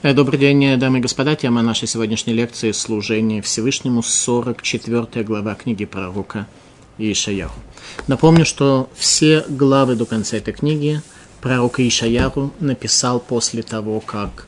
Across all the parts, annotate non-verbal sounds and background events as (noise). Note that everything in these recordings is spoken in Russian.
Э, добрый день, дамы и господа. Тема нашей сегодняшней лекции – служение Всевышнему, 44 глава книги пророка Ишаяху. Напомню, что все главы до конца этой книги пророк Ишаяху написал после того, как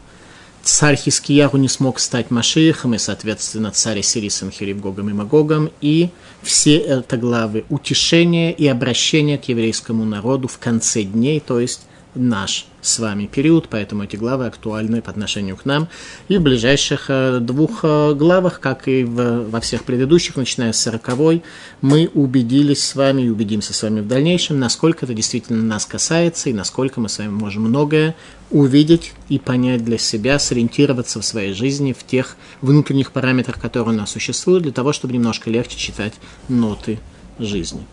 царь Хискияру не смог стать Машиихом, и, соответственно, царь Сирий Санхирив Гогом и Магогом, и все это главы утешения и обращения к еврейскому народу в конце дней, то есть наш с вами период, поэтому эти главы актуальны по отношению к нам. И в ближайших э, двух э, главах, как и во всех предыдущих, начиная с сороковой, мы убедились с вами и убедимся с вами в дальнейшем, насколько это действительно нас касается и насколько мы с вами можем многое увидеть и понять для себя, сориентироваться в своей жизни в тех внутренних параметрах, которые у нас существуют, для того, чтобы немножко легче читать ноты жизни.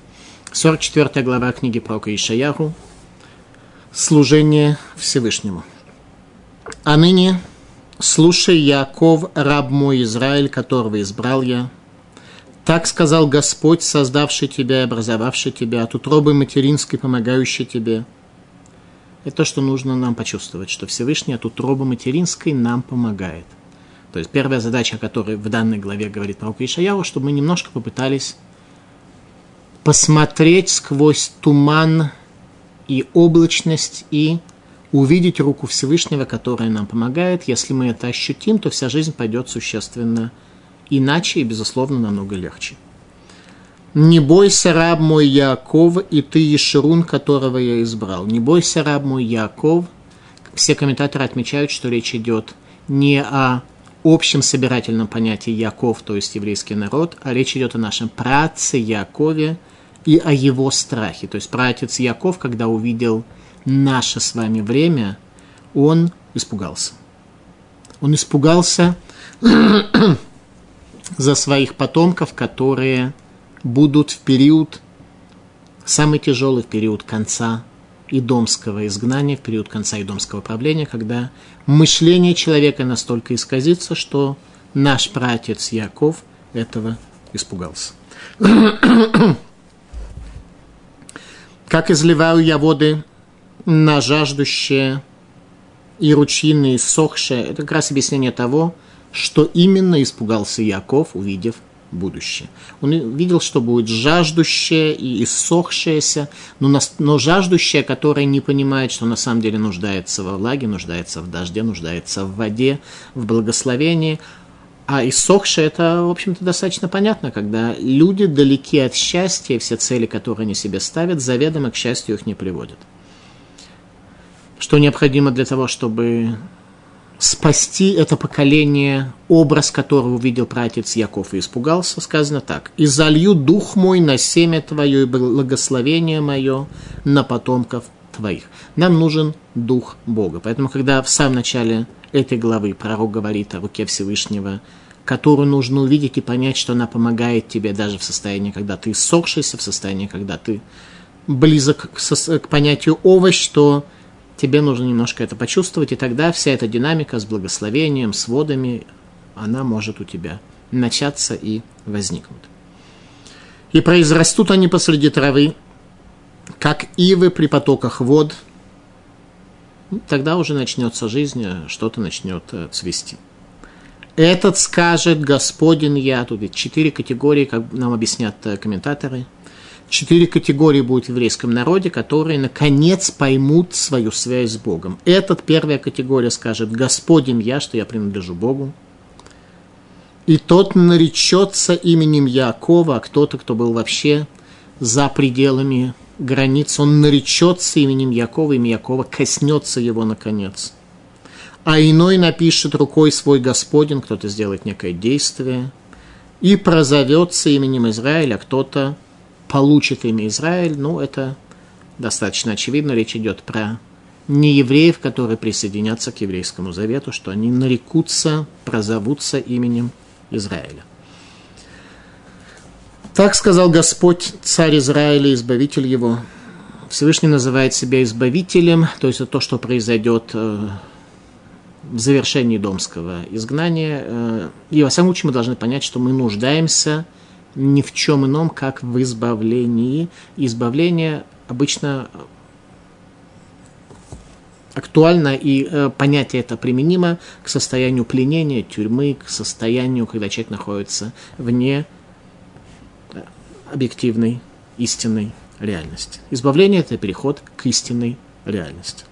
44 глава книги про Ишаяху, служение Всевышнему. А ныне слушай, Яков, раб мой Израиль, которого избрал я. Так сказал Господь, создавший тебя и образовавший тебя, от утробы материнской, помогающий тебе. Это то, что нужно нам почувствовать, что Всевышний от утробы материнской нам помогает. То есть первая задача, о которой в данной главе говорит пророк Ишаяу, чтобы мы немножко попытались посмотреть сквозь туман и облачность, и увидеть руку Всевышнего, которая нам помогает. Если мы это ощутим, то вся жизнь пойдет существенно иначе и, безусловно, намного легче. «Не бойся, раб мой Яков, и ты, Ешерун, которого я избрал. Не бойся, раб мой Яков». Все комментаторы отмечают, что речь идет не о общем собирательном понятии Яков, то есть еврейский народ, а речь идет о нашем праце Якове, и о его страхе. То есть праотец Яков, когда увидел наше с вами время, он испугался. Он испугался (clears throat) за своих потомков, которые будут в период, самый тяжелый период конца идомского изгнания, в период конца идомского правления, когда мышление человека настолько исказится, что наш пратец Яков этого испугался. (clears throat) Как изливаю я воды на жаждущие и ручьины иссохшие. Это как раз объяснение того, что именно испугался Яков, увидев будущее. Он видел, что будет жаждущее и иссохшееся, но, но жаждущее, которое не понимает, что на самом деле нуждается во влаге, нуждается в дожде, нуждается в воде, в благословении – а иссохшее – это, в общем-то, достаточно понятно, когда люди далеки от счастья, все цели, которые они себе ставят, заведомо к счастью их не приводят. Что необходимо для того, чтобы спасти это поколение, образ которого увидел пратец Яков и испугался, сказано так. «И залью дух мой на семя твое и благословение мое на потомков твоих». Нам нужен дух Бога. Поэтому, когда в самом начале этой главы пророк говорит о руке Всевышнего, которую нужно увидеть и понять, что она помогает тебе даже в состоянии, когда ты ссохшийся, в состоянии, когда ты близок к, к понятию овощ, то тебе нужно немножко это почувствовать, и тогда вся эта динамика с благословением, с водами, она может у тебя начаться и возникнуть. И произрастут они посреди травы, как ивы при потоках вод – тогда уже начнется жизнь, э, что-то начнет э, цвести. Этот скажет Господин я. Тут четыре категории, как нам объяснят э, комментаторы. Четыре категории будет в еврейском народе, которые наконец поймут свою связь с Богом. Этот первая категория скажет Господин я, что я принадлежу Богу. И тот наречется именем Якова, а кто-то, кто был вообще за пределами границ, он наречется именем Якова, имя Якова коснется его наконец. А иной напишет рукой свой Господин, кто-то сделает некое действие, и прозовется именем Израиля, а кто-то получит имя Израиль. Ну, это достаточно очевидно, речь идет про неевреев, которые присоединятся к еврейскому завету, что они нарекутся, прозовутся именем Израиля. Так сказал Господь, царь Израиля, избавитель его. Всевышний называет себя избавителем, то есть это то, что произойдет э, в завершении домского изгнания. И во всяком случае мы должны понять, что мы нуждаемся ни в чем ином, как в избавлении. Избавление обычно актуально, и э, понятие это применимо к состоянию пленения, тюрьмы, к состоянию, когда человек находится вне э, объективной, истинной реальности. Избавление – это переход к истинной реальности.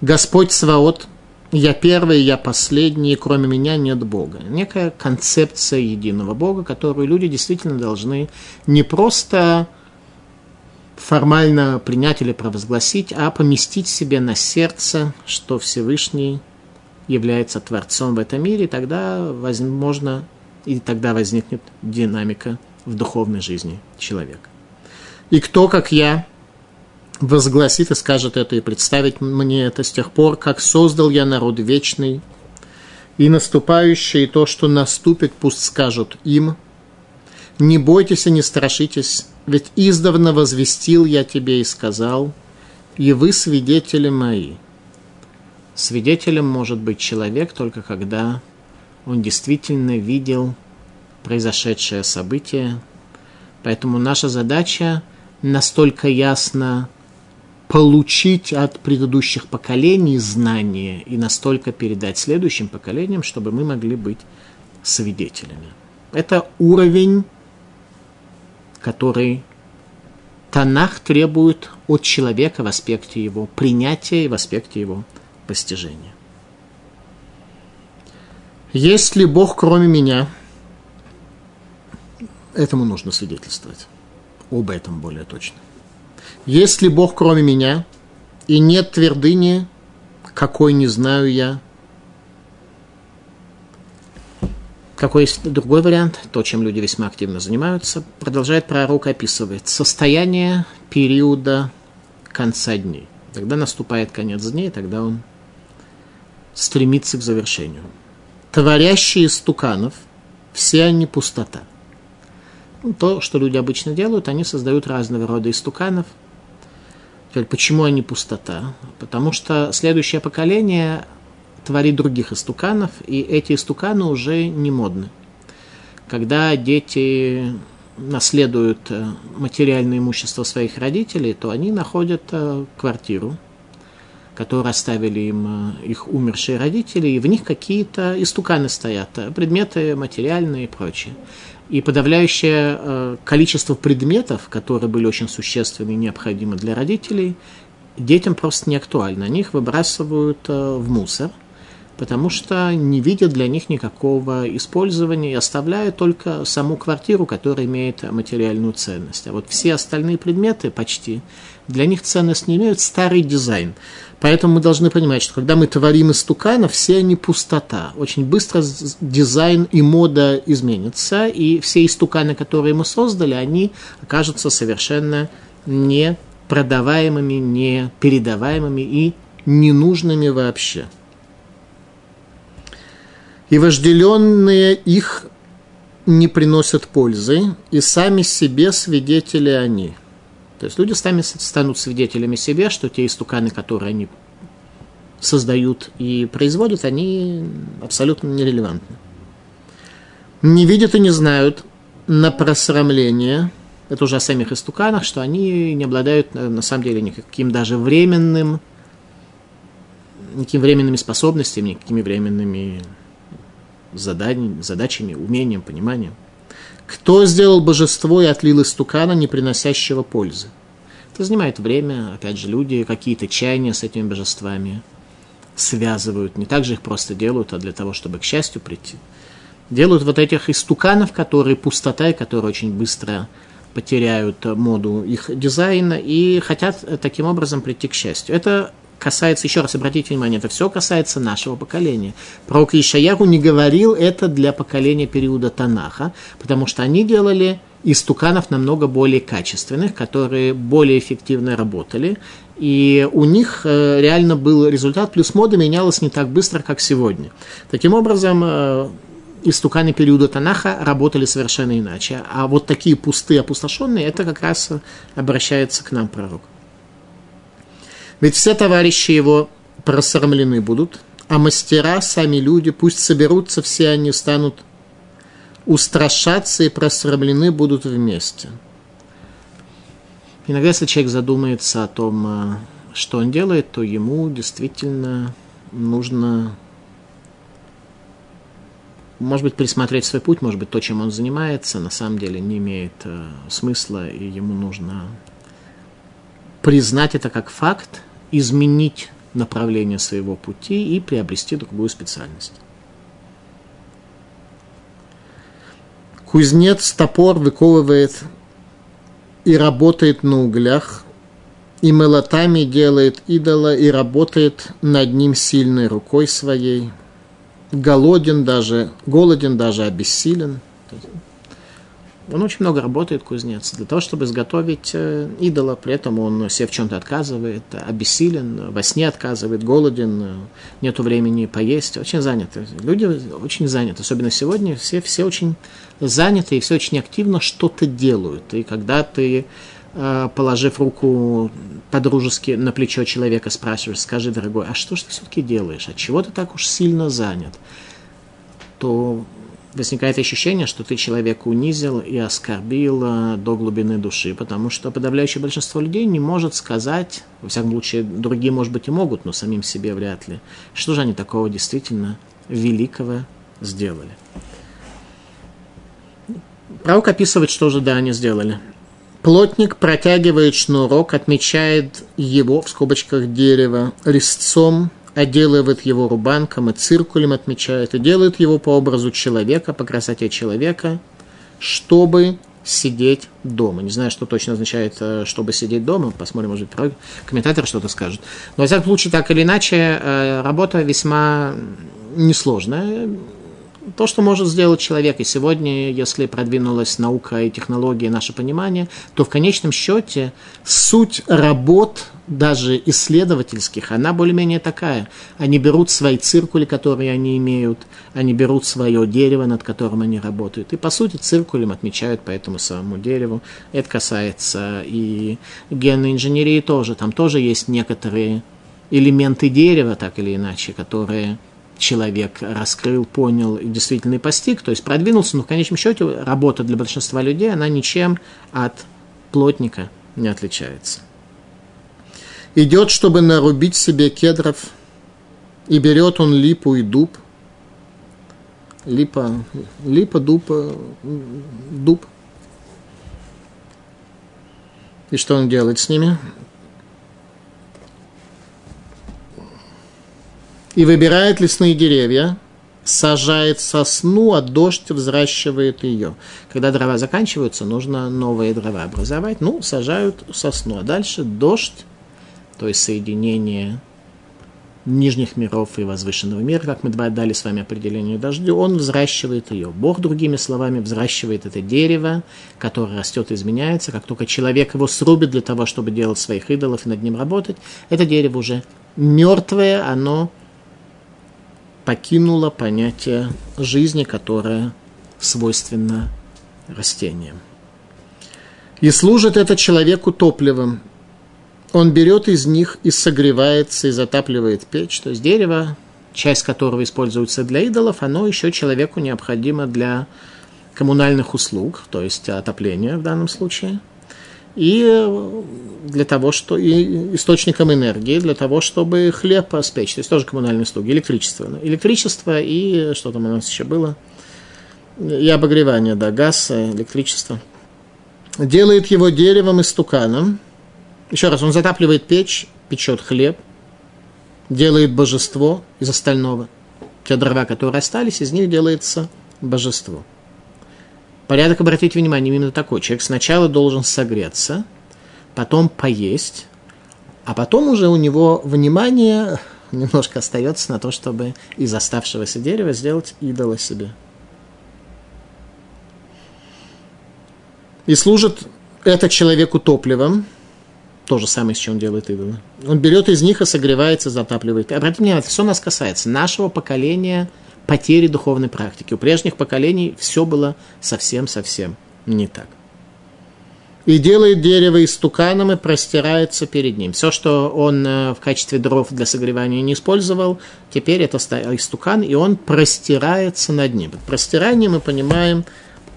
Господь Сваот, я первый, я последний, кроме меня нет Бога. Некая концепция единого Бога, которую люди действительно должны не просто формально принять или провозгласить, а поместить себе на сердце, что Всевышний является Творцом в этом мире, и тогда возможно, и тогда возникнет динамика в духовной жизни человека. И кто, как я, возгласит и скажет это, и представить мне это с тех пор, как создал я народ вечный, и наступающее, и то, что наступит, пусть скажут им, не бойтесь и не страшитесь, ведь издавна возвестил я тебе и сказал, и вы свидетели мои. Свидетелем может быть человек только когда он действительно видел произошедшее событие. Поэтому наша задача настолько ясно получить от предыдущих поколений знания и настолько передать следующим поколениям, чтобы мы могли быть свидетелями. Это уровень который Танах требует от человека в аспекте его принятия и в аспекте его постижения. Есть ли Бог кроме меня? Этому нужно свидетельствовать. Об этом более точно. Есть ли Бог кроме меня? И нет твердыни, какой не знаю я, Какой есть другой вариант, то, чем люди весьма активно занимаются, продолжает пророк описывать состояние периода конца дней. Когда наступает конец дней, тогда он стремится к завершению. Творящие стуканов, все они пустота. Ну, то, что люди обычно делают, они создают разного рода истуканов. Теперь, почему они пустота? Потому что следующее поколение творит других истуканов, и эти истуканы уже не модны. Когда дети наследуют э, материальное имущество своих родителей, то они находят э, квартиру, которую оставили им э, их умершие родители, и в них какие-то истуканы стоят, предметы материальные и прочее. И подавляющее количество предметов, которые были очень существенны и необходимы для родителей, детям просто не актуально. Они их выбрасывают в мусор – потому что не видят для них никакого использования и оставляют только саму квартиру, которая имеет материальную ценность. А вот все остальные предметы почти для них ценность не имеют, старый дизайн. Поэтому мы должны понимать, что когда мы творим из туканов, все они пустота. Очень быстро дизайн и мода изменятся, и все истуканы, которые мы создали, они окажутся совершенно не продаваемыми, не передаваемыми и ненужными вообще и вожделенные их не приносят пользы, и сами себе свидетели они. То есть люди сами станут свидетелями себе, что те истуканы, которые они создают и производят, они абсолютно нерелевантны. Не видят и не знают на просрамление, это уже о самих истуканах, что они не обладают на самом деле никаким даже временным, никакими временными способностями, никакими временными заданиями, задачами, умением, пониманием. Кто сделал божество и отлил из тукана, не приносящего пользы? Это занимает время, опять же, люди какие-то чаяния с этими божествами связывают. Не так же их просто делают, а для того, чтобы к счастью прийти. Делают вот этих истуканов, которые пустота, и которые очень быстро потеряют моду их дизайна и хотят таким образом прийти к счастью. Это касается, еще раз обратите внимание, это все касается нашего поколения. Пророк Ишаяху не говорил это для поколения периода Танаха, потому что они делали из туканов намного более качественных, которые более эффективно работали, и у них э, реально был результат, плюс мода менялась не так быстро, как сегодня. Таким образом, э, истуканы периода Танаха работали совершенно иначе. А вот такие пустые, опустошенные, это как раз обращается к нам пророк. Ведь все товарищи его просрамлены будут, а мастера, сами люди, пусть соберутся, все они станут устрашаться и просрамлены будут вместе. Иногда, если человек задумается о том, э, что он делает, то ему действительно нужно, может быть, пересмотреть свой путь, может быть, то, чем он занимается, на самом деле не имеет э, смысла, и ему нужно признать это как факт, изменить направление своего пути и приобрести другую специальность. Кузнец топор выковывает и работает на углях, и молотами делает идола, и работает над ним сильной рукой своей. Голоден даже, голоден даже обессилен. Он очень много работает, кузнец, для того, чтобы изготовить э, идола. При этом он себе в чем-то отказывает, обессилен, во сне отказывает, голоден, нету времени поесть. Очень заняты. Люди очень заняты. Особенно сегодня все, все очень заняты и все очень активно что-то делают. И когда ты, э, положив руку по-дружески на плечо человека, спрашиваешь, скажи, дорогой, а что же ты все-таки делаешь? От чего ты так уж сильно занят? То возникает ощущение, что ты человека унизил и оскорбил э, до глубины души, потому что подавляющее большинство людей не может сказать, во всяком случае, другие, может быть, и могут, но самим себе вряд ли, что же они такого действительно великого сделали. Пророк описывает, что же да, они сделали. Плотник протягивает шнурок, отмечает его в скобочках дерева резцом отделывает его рубанком и циркулем отмечает, и делает его по образу человека, по красоте человека, чтобы сидеть дома. Не знаю, что точно означает, э, чтобы сидеть дома. Посмотрим, может быть, комментатор что-то скажет. Но, во всяком случае, так или иначе, э, работа весьма несложная то, что может сделать человек. И сегодня, если продвинулась наука и технологии, наше понимание, то в конечном счете суть работ, даже исследовательских, она более-менее такая. Они берут свои циркули, которые они имеют, они берут свое дерево, над которым они работают. И, по сути, циркулем отмечают по этому самому дереву. Это касается и генной инженерии тоже. Там тоже есть некоторые элементы дерева, так или иначе, которые человек раскрыл, понял и действительно постиг, то есть продвинулся, но в конечном счете работа для большинства людей, она ничем от плотника не отличается. Идет, чтобы нарубить себе кедров, и берет он липу и дуб. Липа, липа, дуб, дуб. И что он делает с ними? И выбирает лесные деревья, сажает сосну, а дождь взращивает ее. Когда дрова заканчиваются, нужно новые дрова образовать. Ну, сажают сосну. А дальше дождь, то есть соединение нижних миров и возвышенного мира, как мы дали с вами определение дождю, он взращивает ее. Бог, другими словами, взращивает это дерево, которое растет и изменяется. Как только человек его срубит для того, чтобы делать своих идолов и над ним работать, это дерево уже мертвое, оно покинуло понятие жизни, которое свойственно растениям. И служит это человеку топливом. Он берет из них и согревается, и затапливает печь. То есть дерево, часть которого используется для идолов, оно еще человеку необходимо для коммунальных услуг, то есть отопления в данном случае – и э, для того, что и источником энергии, для того, чтобы хлеб спечь. То есть тоже коммунальные услуги, электричество. Электричество и что там у нас еще было? И обогревание, да, газ, электричество. Делает его деревом и стуканом. Еще раз, он затапливает печь, печет хлеб, делает божество из остального. Те дрова, которые остались, из них делается божество. Порядок, обратите внимание, именно такой. Человек сначала должен согреться, потом поесть, а потом уже у него внимание немножко остается на то, чтобы из оставшегося дерева сделать идола себе. И служит это человеку топливом, то же самое, с чем делает идолы. Он берет из них и согревается, затапливает. Обратите внимание, это все нас касается нашего поколения – потери духовной практики. У прежних поколений все было совсем-совсем не так. И делает дерево истуканом и простирается перед ним. Все, что он э, в качестве дров для согревания не использовал, теперь это истукан, и он простирается над ним. Под простирание мы понимаем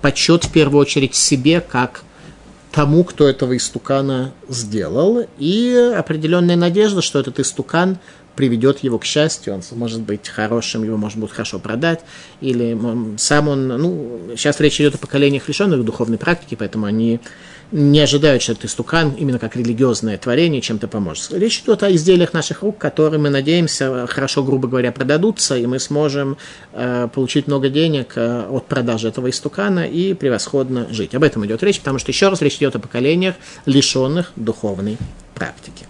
почет в первую очередь себе, как тому, кто этого истукана сделал, и определенная надежда, что этот истукан приведет его к счастью, он может быть хорошим, его можно будет хорошо продать, или сам он, ну, сейчас речь идет о поколениях лишенных духовной практики, поэтому они не ожидают, что этот истукан, именно как религиозное творение, чем-то поможет. Речь идет о изделиях наших рук, которые, мы надеемся, хорошо, грубо говоря, продадутся, и мы сможем э, получить много денег э, от продажи этого истукана и превосходно жить. Об этом идет речь, потому что, еще раз, речь идет о поколениях, лишенных духовной практики.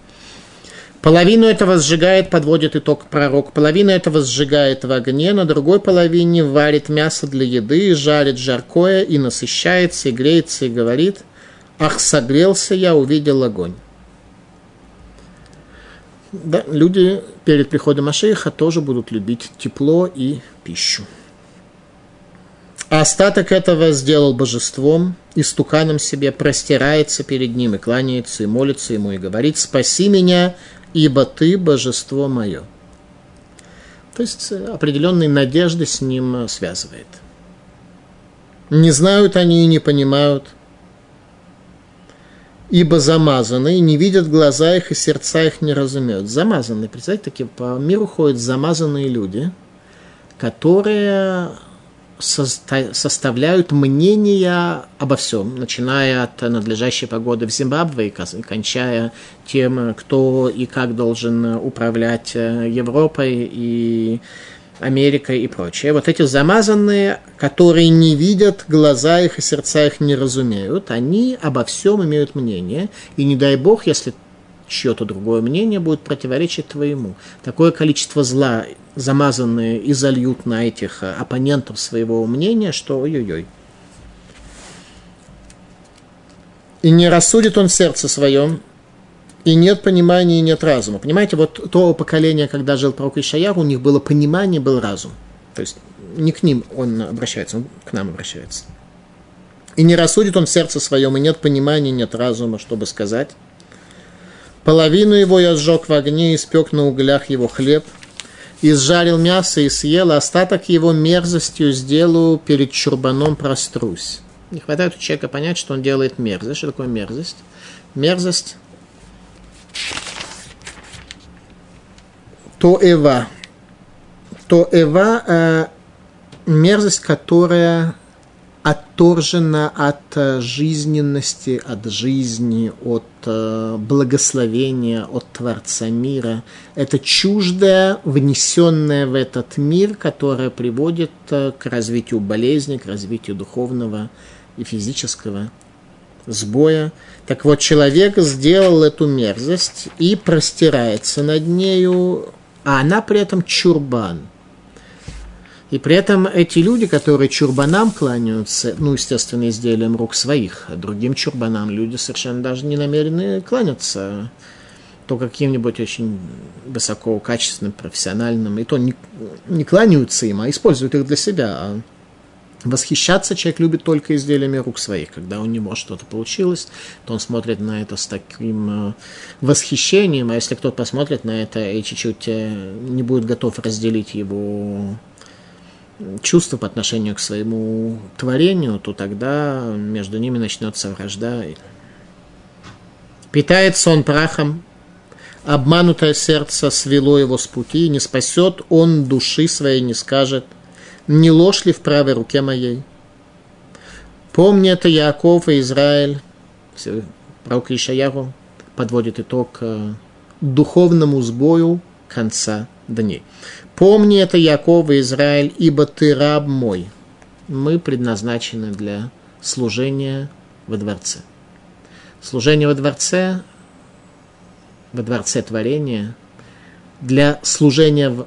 Половину этого сжигает, подводит итог пророк. Половину этого сжигает в огне, на другой половине варит мясо для еды, жарит жаркое и насыщается, и греется, и говорит – Ах, согрелся я, увидел огонь. Да, люди перед приходом Машеиха тоже будут любить тепло и пищу. А остаток этого сделал божеством, и стуканом себе простирается перед ним, и кланяется, и молится ему, и говорит, «Спаси меня, ибо ты божество мое». То есть э, определенные надежды с ним э, связывает. Не знают они и не понимают – ибо замазанные, не видят глаза их и сердца их не разумеют. Замазанные, представьте, такие по миру ходят замазанные люди, которые составляют мнения обо всем, начиная от надлежащей погоды в Зимбабве и кончая тем, кто и как должен управлять э, Европой и Америка и прочее. Вот эти замазанные, которые не видят, глаза их и сердца их не разумеют, они обо всем имеют мнение. И не дай бог, если чье-то другое мнение будет противоречить твоему. Такое количество зла замазанные и зальют на этих оппонентов своего мнения, что ой-ой-ой. И не рассудит он сердце своем, и нет понимания, и нет разума. Понимаете, вот то поколение, когда жил пророк Ишаяр, у них было понимание, был разум. То есть не к ним он обращается, он к нам обращается. И не рассудит он сердце своем, и нет понимания, нет разума, чтобы сказать. Половину его я сжег в огне, и испек на углях его хлеб, и сжарил мясо и съел, а остаток его мерзостью сделаю, перед чурбаном прострусь. Не хватает у человека понять, что он делает мерзость. Что такое мерзость? Мерзость то эва. То эва э, мерзость, которая отторжена от э, жизненности, от жизни, от э, благословения, от Творца мира. Это чуждое, внесенное в этот мир, которое приводит э, к развитию болезни, к развитию духовного и физического сбоя. Так вот, человек сделал эту мерзость и простирается над нею, а она при этом чурбан. И при этом эти люди, которые чурбанам кланяются, ну, естественно, изделием рук своих, а другим чурбанам люди совершенно даже не намерены кланяться, то каким-нибудь очень высоко качественным, профессиональным, и то не, не кланяются им, а используют их для себя, а Восхищаться человек любит только изделиями рук своих. Когда у него что-то получилось, то он смотрит на это с таким э, восхищением, а если кто-то посмотрит на это и чуть-чуть э, не будет готов разделить его чувства по отношению к своему творению, то тогда между ними начнется вражда. Питается он прахом, обманутое сердце свело его с пути, не спасет он души своей, не скажет – не ложь ли в правой руке моей? Помни это Яков и Израиль, пророк Ишаяру подводит итог э, духовному сбою конца дней. Помни это Яков и Израиль, ибо ты раб мой. Мы предназначены для служения во дворце. Служение во дворце, во дворце творения, для служения в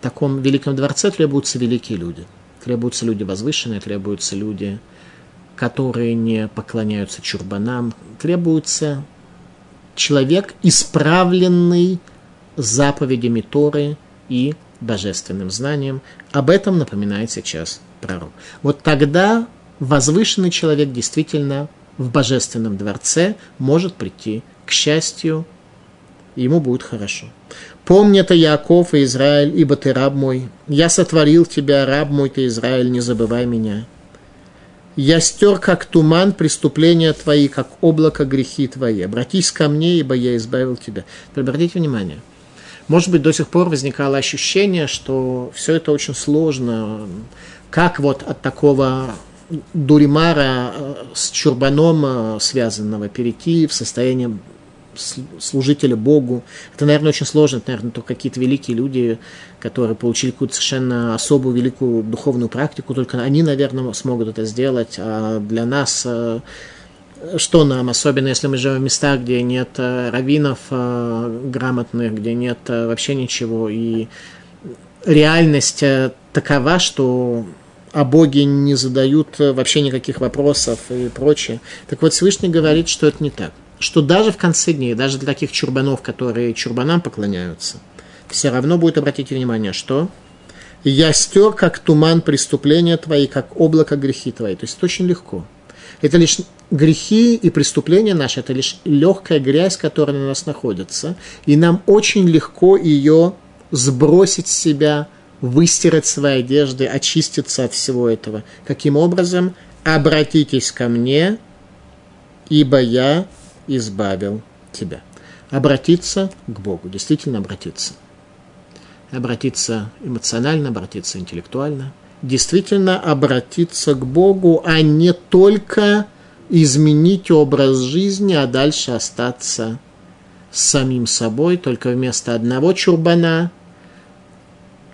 таком великом дворце требуются великие люди. Требуются люди возвышенные, требуются люди, которые не поклоняются чурбанам. Требуется человек, исправленный заповедями Торы и божественным знанием. Об этом напоминает сейчас пророк. Вот тогда возвышенный человек действительно в божественном дворце может прийти к счастью, ему будет хорошо. Помни это, Яков и Израиль, ибо ты раб мой. Я сотворил тебя, раб мой ты, Израиль, не забывай меня. Я стер, как туман, преступления твои, как облако грехи твои. Обратись ко мне, ибо я избавил тебя. Обратите внимание. Может быть, до сих пор возникало ощущение, что все это очень сложно. Как вот от такого дуримара э, с чурбаном э, связанного перейти в состояние служителя Богу. Это, наверное, очень сложно. Это, наверное, только какие-то великие люди, которые получили какую-то совершенно особую великую духовную практику, только они, наверное, смогут это сделать. А для нас, э, что нам, особенно если мы живем в местах, где нет э, раввинов э, грамотных, где нет вообще ничего, и реальность такова, что о Боге не задают вообще никаких вопросов и прочее. Так вот, Всевышний говорит, что это не так что даже в конце дней, даже для таких чурбанов, которые чурбанам поклоняются, все равно будет, обратить внимание, что «Я стер, как туман преступления твои, как облако грехи твои». То есть это очень легко. Это лишь грехи и преступления наши, это лишь легкая грязь, которая на нас находится. И нам очень легко ее сбросить с себя, выстирать свои одежды, очиститься от всего этого. Каким образом? Обратитесь ко мне, ибо я избавил тебя. Обратиться к Богу, действительно обратиться. Обратиться эмоционально, обратиться интеллектуально. Действительно обратиться к Богу, а не только изменить образ жизни, а дальше остаться самим собой, только вместо одного чурбана,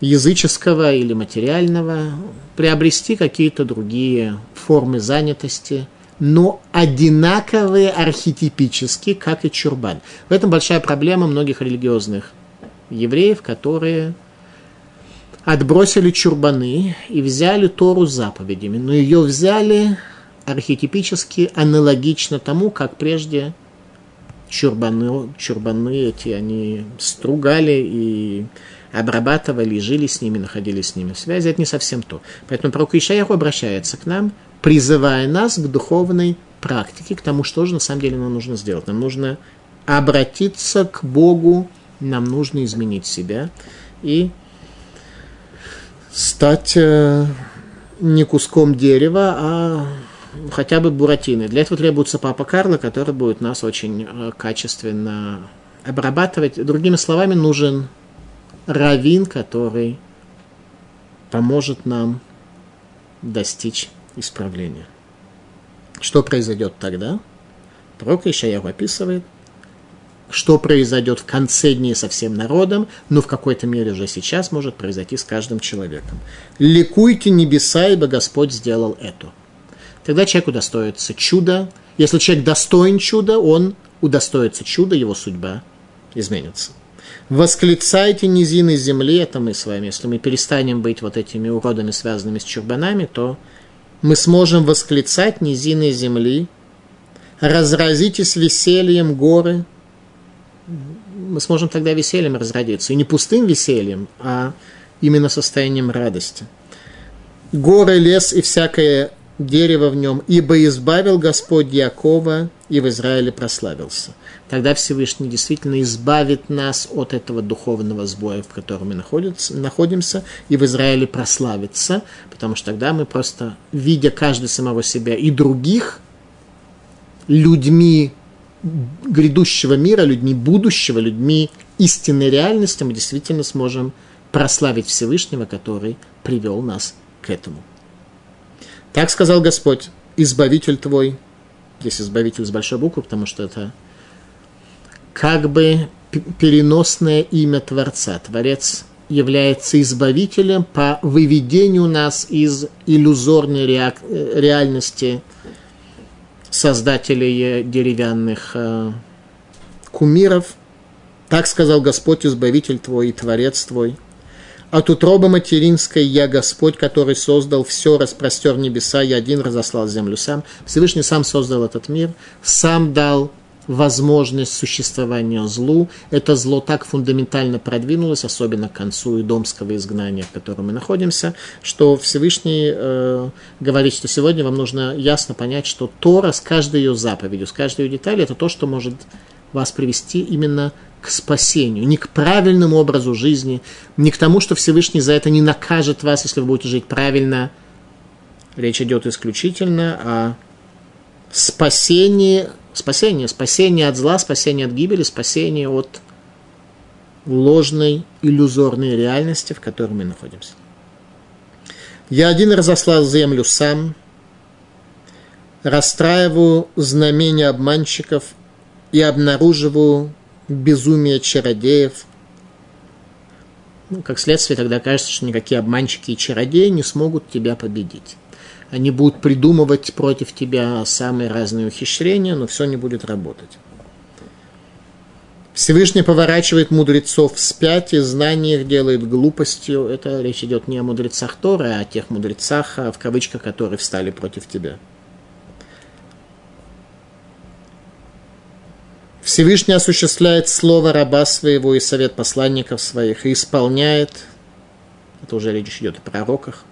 языческого или материального, приобрести какие-то другие формы занятости – но одинаковые архетипически, как и чурбан. В этом большая проблема многих религиозных евреев, которые отбросили чурбаны и взяли Тору заповедями, но ее взяли архетипически аналогично тому, как прежде чурбаны, чурбаны эти, они стругали и обрабатывали, жили с ними, находились с ними в связи. Это не совсем то. Поэтому пророк Ишаяху обращается к нам – призывая нас к духовной практике, к тому, что же на самом деле нам нужно сделать. Нам нужно обратиться к Богу, нам нужно изменить себя и стать э, не куском дерева, а хотя бы буратиной. Для этого требуется папа Карло, который будет нас очень э, качественно обрабатывать. Другими словами, нужен равин, который поможет нам достичь исправления. Что произойдет тогда? Пророк Ишаяху описывает, что произойдет в конце дней со всем народом, но в какой-то мере уже сейчас может произойти с каждым человеком. «Ликуйте небеса, ибо Господь сделал это». Тогда человек удостоится чуда. Если человек достоин чуда, он удостоится чуда, его судьба изменится. Восклицайте низины земли, это мы с вами. Если мы перестанем быть вот этими уродами, связанными с чурбанами, то мы сможем восклицать низины земли, разразитесь весельем горы, мы сможем тогда весельем разродиться. И не пустым весельем, а именно состоянием радости. Горы, лес и всякое дерево в нем, ибо избавил Господь Якова и в Израиле прославился – тогда Всевышний действительно избавит нас от этого духовного сбоя, в котором мы находимся, и в Израиле прославится, потому что тогда мы просто, видя каждый самого себя и других, людьми грядущего мира, людьми будущего, людьми истинной реальности, мы действительно сможем прославить Всевышнего, который привел нас к этому. Так сказал Господь, избавитель твой, здесь избавитель с большой буквы, потому что это как бы переносное имя Творца. Творец является избавителем по выведению нас из иллюзорной реальности создателей деревянных э, кумиров. Так сказал Господь, Избавитель твой и Творец твой. От утробы материнской я Господь, который создал все, распростер небеса, я один разослал землю сам. Всевышний сам создал этот мир, сам дал возможность существования злу. Это зло так фундаментально продвинулось, особенно к концу идомского изгнания, в котором мы находимся, что Всевышний э, говорит, что сегодня вам нужно ясно понять, что Тора с каждой ее заповедью, с каждой ее деталью, это то, что может вас привести именно к спасению, не к правильному образу жизни, не к тому, что Всевышний за это не накажет вас, если вы будете жить правильно, Речь идет исключительно о спасении, спасении, спасении от зла, спасении от гибели, спасении от ложной, иллюзорной реальности, в которой мы находимся. Я один разослал землю сам, расстраиваю знамения обманщиков и обнаруживаю безумие чародеев. Ну, как следствие, тогда кажется, что никакие обманщики и чародеи не смогут тебя победить. Они будут придумывать против тебя самые разные ухищрения, но все не будет работать. Всевышний поворачивает мудрецов вспять, и знание их делает глупостью. Это речь идет не о мудрецах Торы, а о тех мудрецах, в кавычках, которые встали против тебя. Всевышний осуществляет слово раба своего и совет посланников своих и исполняет, это уже речь идет о пророках,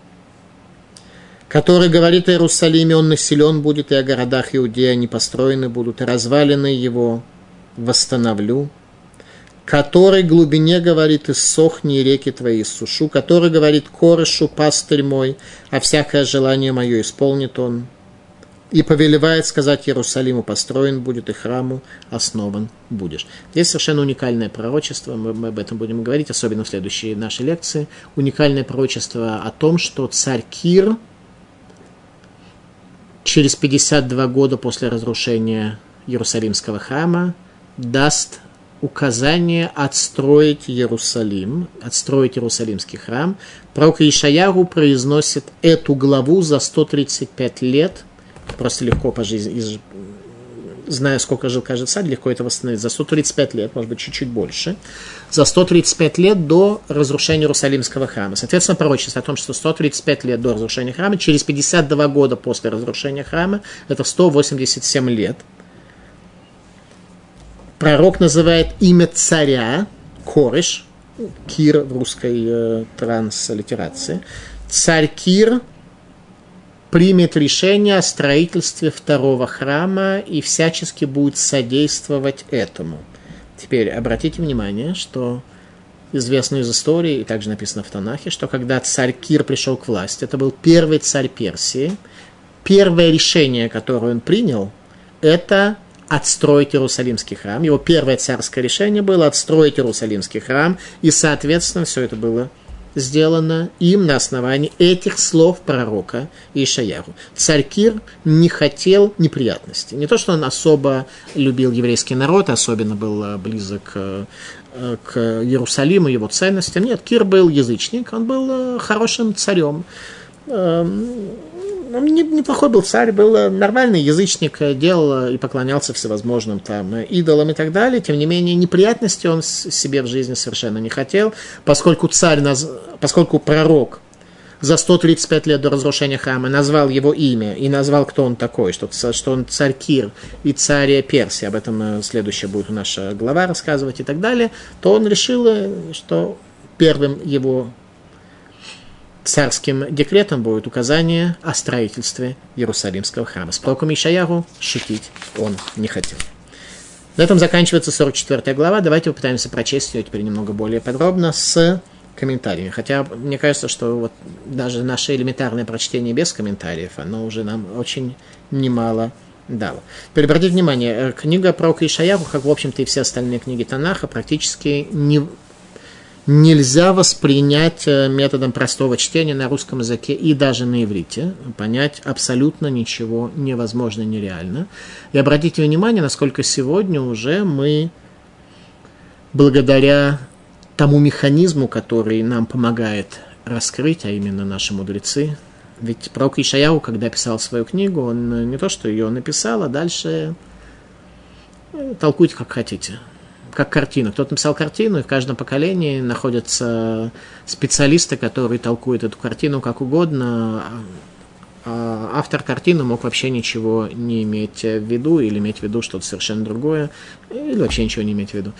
который говорит о Иерусалиме, он населен будет, и о городах Иудеи они построены будут, и развалины его восстановлю, который глубине говорит, иссохни реки твои иссушу, который говорит, корышу, пастырь мой, а всякое желание мое исполнит он, и повелевает сказать Иерусалиму, построен будет, и храму основан будешь. Здесь совершенно уникальное пророчество, мы, мы об этом будем говорить, особенно в следующей нашей лекции. Уникальное пророчество о том, что царь Кир через 52 года после разрушения Иерусалимского храма даст указание отстроить Иерусалим, отстроить Иерусалимский храм. Пророк Ишаяру произносит эту главу за 135 лет, просто легко по жизни, зная, сколько жил каждый царь, легко это восстановить. За 135 лет, может быть, чуть-чуть больше. За 135 лет до разрушения Иерусалимского храма. Соответственно, пророчество о том, что 135 лет до разрушения храма, через 52 года после разрушения храма, это 187 лет – пророк называет имя царя, Корыш, Кир в русской э, транслитерации. Царь Кир примет решение о строительстве второго храма и всячески будет содействовать этому. Теперь обратите внимание, что известно из истории, и также написано в Танахе, что когда царь Кир пришел к власти, это был первый царь Персии, первое решение, которое он принял, это отстроить Иерусалимский храм. Его первое царское решение было отстроить Иерусалимский храм, и, соответственно, все это было сделано им на основании этих слов пророка Ишаяру. Царь Кир не хотел неприятностей. Не то, что он особо любил еврейский народ, особенно был э, близок э, к Иерусалиму, его ценностям. Нет, Кир был язычник, он был э, хорошим царем эм, он неплохой был царь, был э, нормальный язычник, э, делал и поклонялся всевозможным там э, идолам и так далее. Тем не менее, неприятности он себе в жизни совершенно не хотел, поскольку царь, поскольку пророк за 135 лет до разрушения храма назвал его имя и назвал, кто он такой, что, что он царь Кир и царь Персии, об этом следующая будет наша глава рассказывать и так далее, то он решил, что первым его царским декретом будет указание о строительстве Иерусалимского храма. С пророком Ишаяру шутить он не хотел. На этом заканчивается 44 глава. Давайте попытаемся прочесть ее теперь немного более подробно с комментариями. Хотя мне кажется, что вот даже наше элементарное прочтение без комментариев, оно уже нам очень немало дало. Теперь обратите внимание, э, книга про Ишаяху, как, в общем-то, и все остальные книги Танаха, практически не, нельзя воспринять э, методом простого чтения на русском языке и даже на иврите. Понять абсолютно ничего невозможно, нереально. И обратите внимание, насколько сегодня уже мы, благодаря тому механизму, который нам помогает раскрыть, а именно наши мудрецы, ведь пророк Ишаяу, когда писал свою книгу, он не то, что ее написал, а дальше э, толкуйте как хотите как картину. Кто-то написал картину, и в каждом поколении находятся специалисты, которые толкуют эту картину как угодно. А автор картины мог вообще ничего не иметь в виду, или иметь в виду что-то совершенно другое, или вообще ничего не иметь в виду.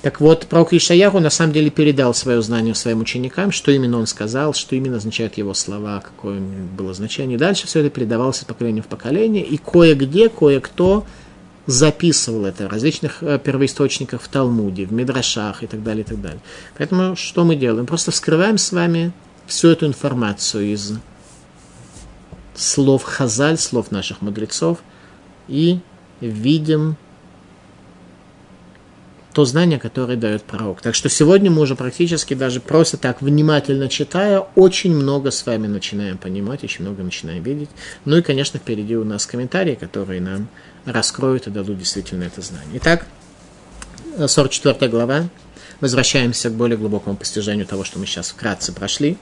Так вот, пророк Ишаяху на самом деле передал свое знание своим ученикам, что именно он сказал, что именно означают его слова, какое было значение. Дальше все это передавалось из поколения в поколение, и кое-где, кое-кто записывал это в различных э, первоисточниках в Талмуде, в Мидрашах и так далее, и так далее. Поэтому что мы делаем? Просто вскрываем с вами всю эту информацию из слов Хазаль, слов наших мудрецов, и видим то знание, которое дает пророк. Так что сегодня мы уже практически даже просто так внимательно читая, очень много с вами начинаем понимать, очень много начинаем видеть. Ну и, конечно, впереди у нас комментарии, которые нам раскроют и дадут действительно это знание. Итак, 44 глава. Возвращаемся к более глубокому постижению того, что мы сейчас вкратце прошли.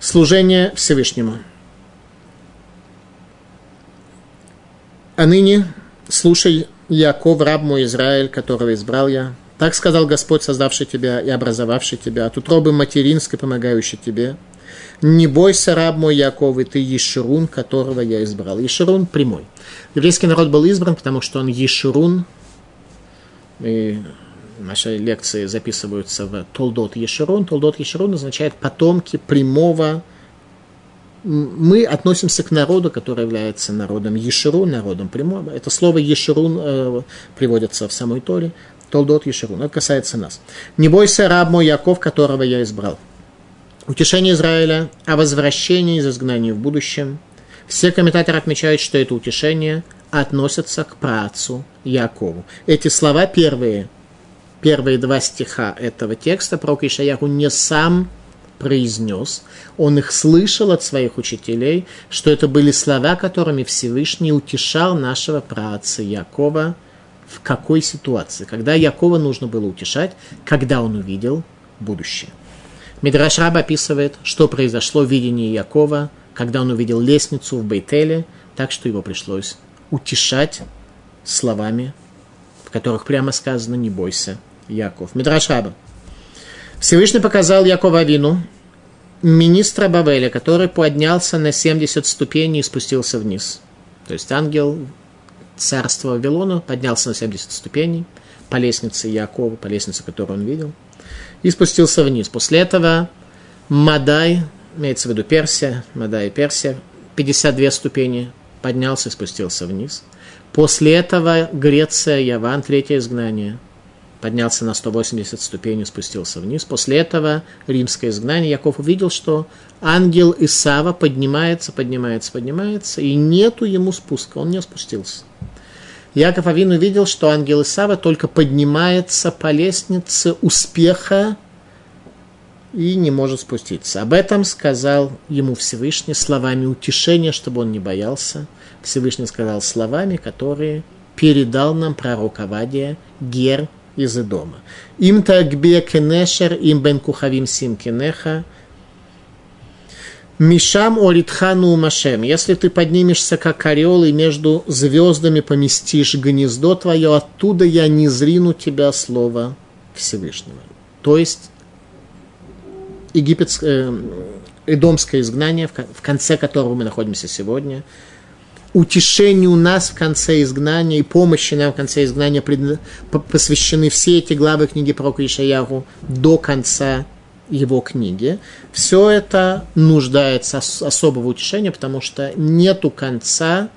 Служение Всевышнему. А ныне слушай, Яков, раб мой Израиль, которого избрал я. Так сказал Господь, создавший тебя и образовавший тебя, от утробы материнской, помогающий тебе. Не бойся, раб мой Яков, и ты Ешерун, которого я избрал. Ешерун прямой. Еврейский народ был избран, потому что он Ешерун. И наши лекции записываются в Толдот Ешерун. Толдот Ешерун означает потомки прямого мы относимся к народу, который является народом Ешерун, народом прямого. Это слово Ешерун э, приводится в самой Торе. Толдот Ешерун. Это касается нас. «Не бойся, раб мой Яков, которого я избрал». Утешение Израиля о возвращении из изгнания в будущем. Все комментаторы отмечают, что это утешение относится к працу Якову. Эти слова первые, первые два стиха этого текста пророк Ишаяху не сам произнес, он их слышал от своих учителей, что это были слова, которыми Всевышний утешал нашего праотца Якова в какой ситуации, когда Якова нужно было утешать, когда он увидел будущее. Мидраш описывает, что произошло в видении Якова, когда он увидел лестницу в Бейтеле, так что его пришлось утешать словами, в которых прямо сказано «не бойся, Яков». Мидраш Раба. Всевышний показал Якова Вину, министра Бавеля, который поднялся на 70 ступеней и спустился вниз. То есть ангел царства Вавилона поднялся на 70 ступеней по лестнице Якова, по лестнице, которую он видел, и спустился вниз. После этого Мадай, имеется в виду Персия, Мадай и Персия, 52 ступени, поднялся и спустился вниз. После этого Греция, Яван, третье изгнание – поднялся на 180 ступеней, спустился вниз. После этого римское изгнание. Яков увидел, что ангел Исава поднимается, поднимается, поднимается, и нету ему спуска, он не спустился. Яков Авин увидел, что ангел Исава только поднимается по лестнице успеха и не может спуститься. Об этом сказал ему Всевышний словами утешения, чтобы он не боялся. Всевышний сказал словами, которые передал нам пророк Авадия, Гер из дома. Им тагбе кенешер, им бен кухавим сим кенеха, Мишам оритхану машем. Если ты поднимешься, как орел, и между звездами поместишь гнездо твое, оттуда я не зрину тебя слово Всевышнего. То есть египетское, э, идомское изгнание, в конце которого мы находимся сегодня – утешению нас в конце изгнания и помощи нам в конце изгнания посвящены все эти главы книги про Ишаяру до конца его книги. Все это нуждается особого утешения, потому что нету конца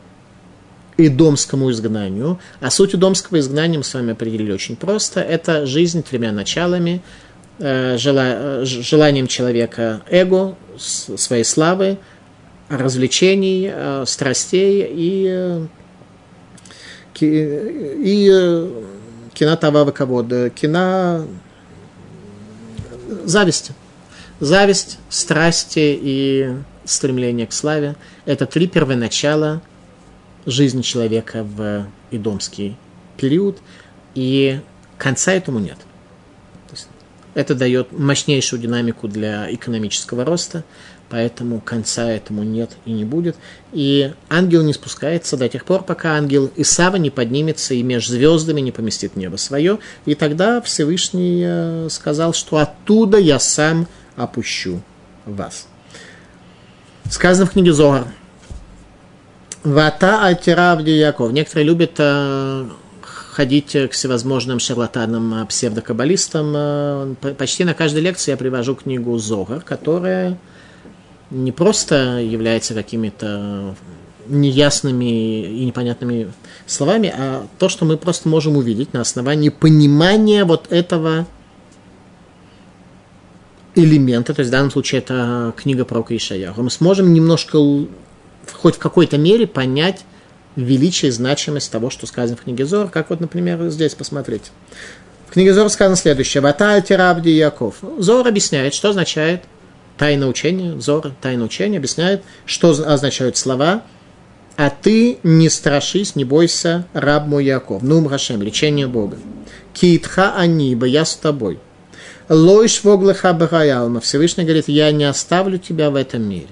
идомскому изгнанию. А суть идомского изгнания мы с вами определили очень просто. Это жизнь тремя началами. Э, желанием человека эго, своей славы – развлечений, э, страстей и, э, и э, кино Тавава Кавода, кино зависти. Зависть, страсти и стремление к славе – это три первоначала жизни человека в идомский период, и конца этому нет. Это дает мощнейшую динамику для экономического роста, поэтому конца этому нет и не будет. И ангел не спускается до тех пор, пока ангел Исава не поднимется и между звездами не поместит небо свое. И тогда Всевышний э, сказал, что оттуда я сам опущу вас. Сказано в книге Зогар. Вата альтиравди Яков. Некоторые любят э, ходить к всевозможным шарлатанам, псевдокаббалистам. Почти на каждой лекции я привожу книгу Зогар, которая не просто является какими-то неясными и непонятными словами, а то, что мы просто можем увидеть на основании понимания вот этого элемента, то есть в данном случае это книга про Ишаяху. Мы сможем немножко хоть в какой-то мере понять величие и значимость того, что сказано в книге Зор, как вот, например, здесь посмотрите. В книге Зор сказано следующее. «Вата альтирабди Яков». Зор объясняет, что означает тайное учение. Зор, тайное учение объясняет, что означают слова. «А ты не страшись, не бойся, раб мой Яков». Нум Рашем, лечение Бога. «Китха они, ибо я с тобой». «Лойш воглеха бараялма». Всевышний говорит, я не оставлю тебя в этом мире.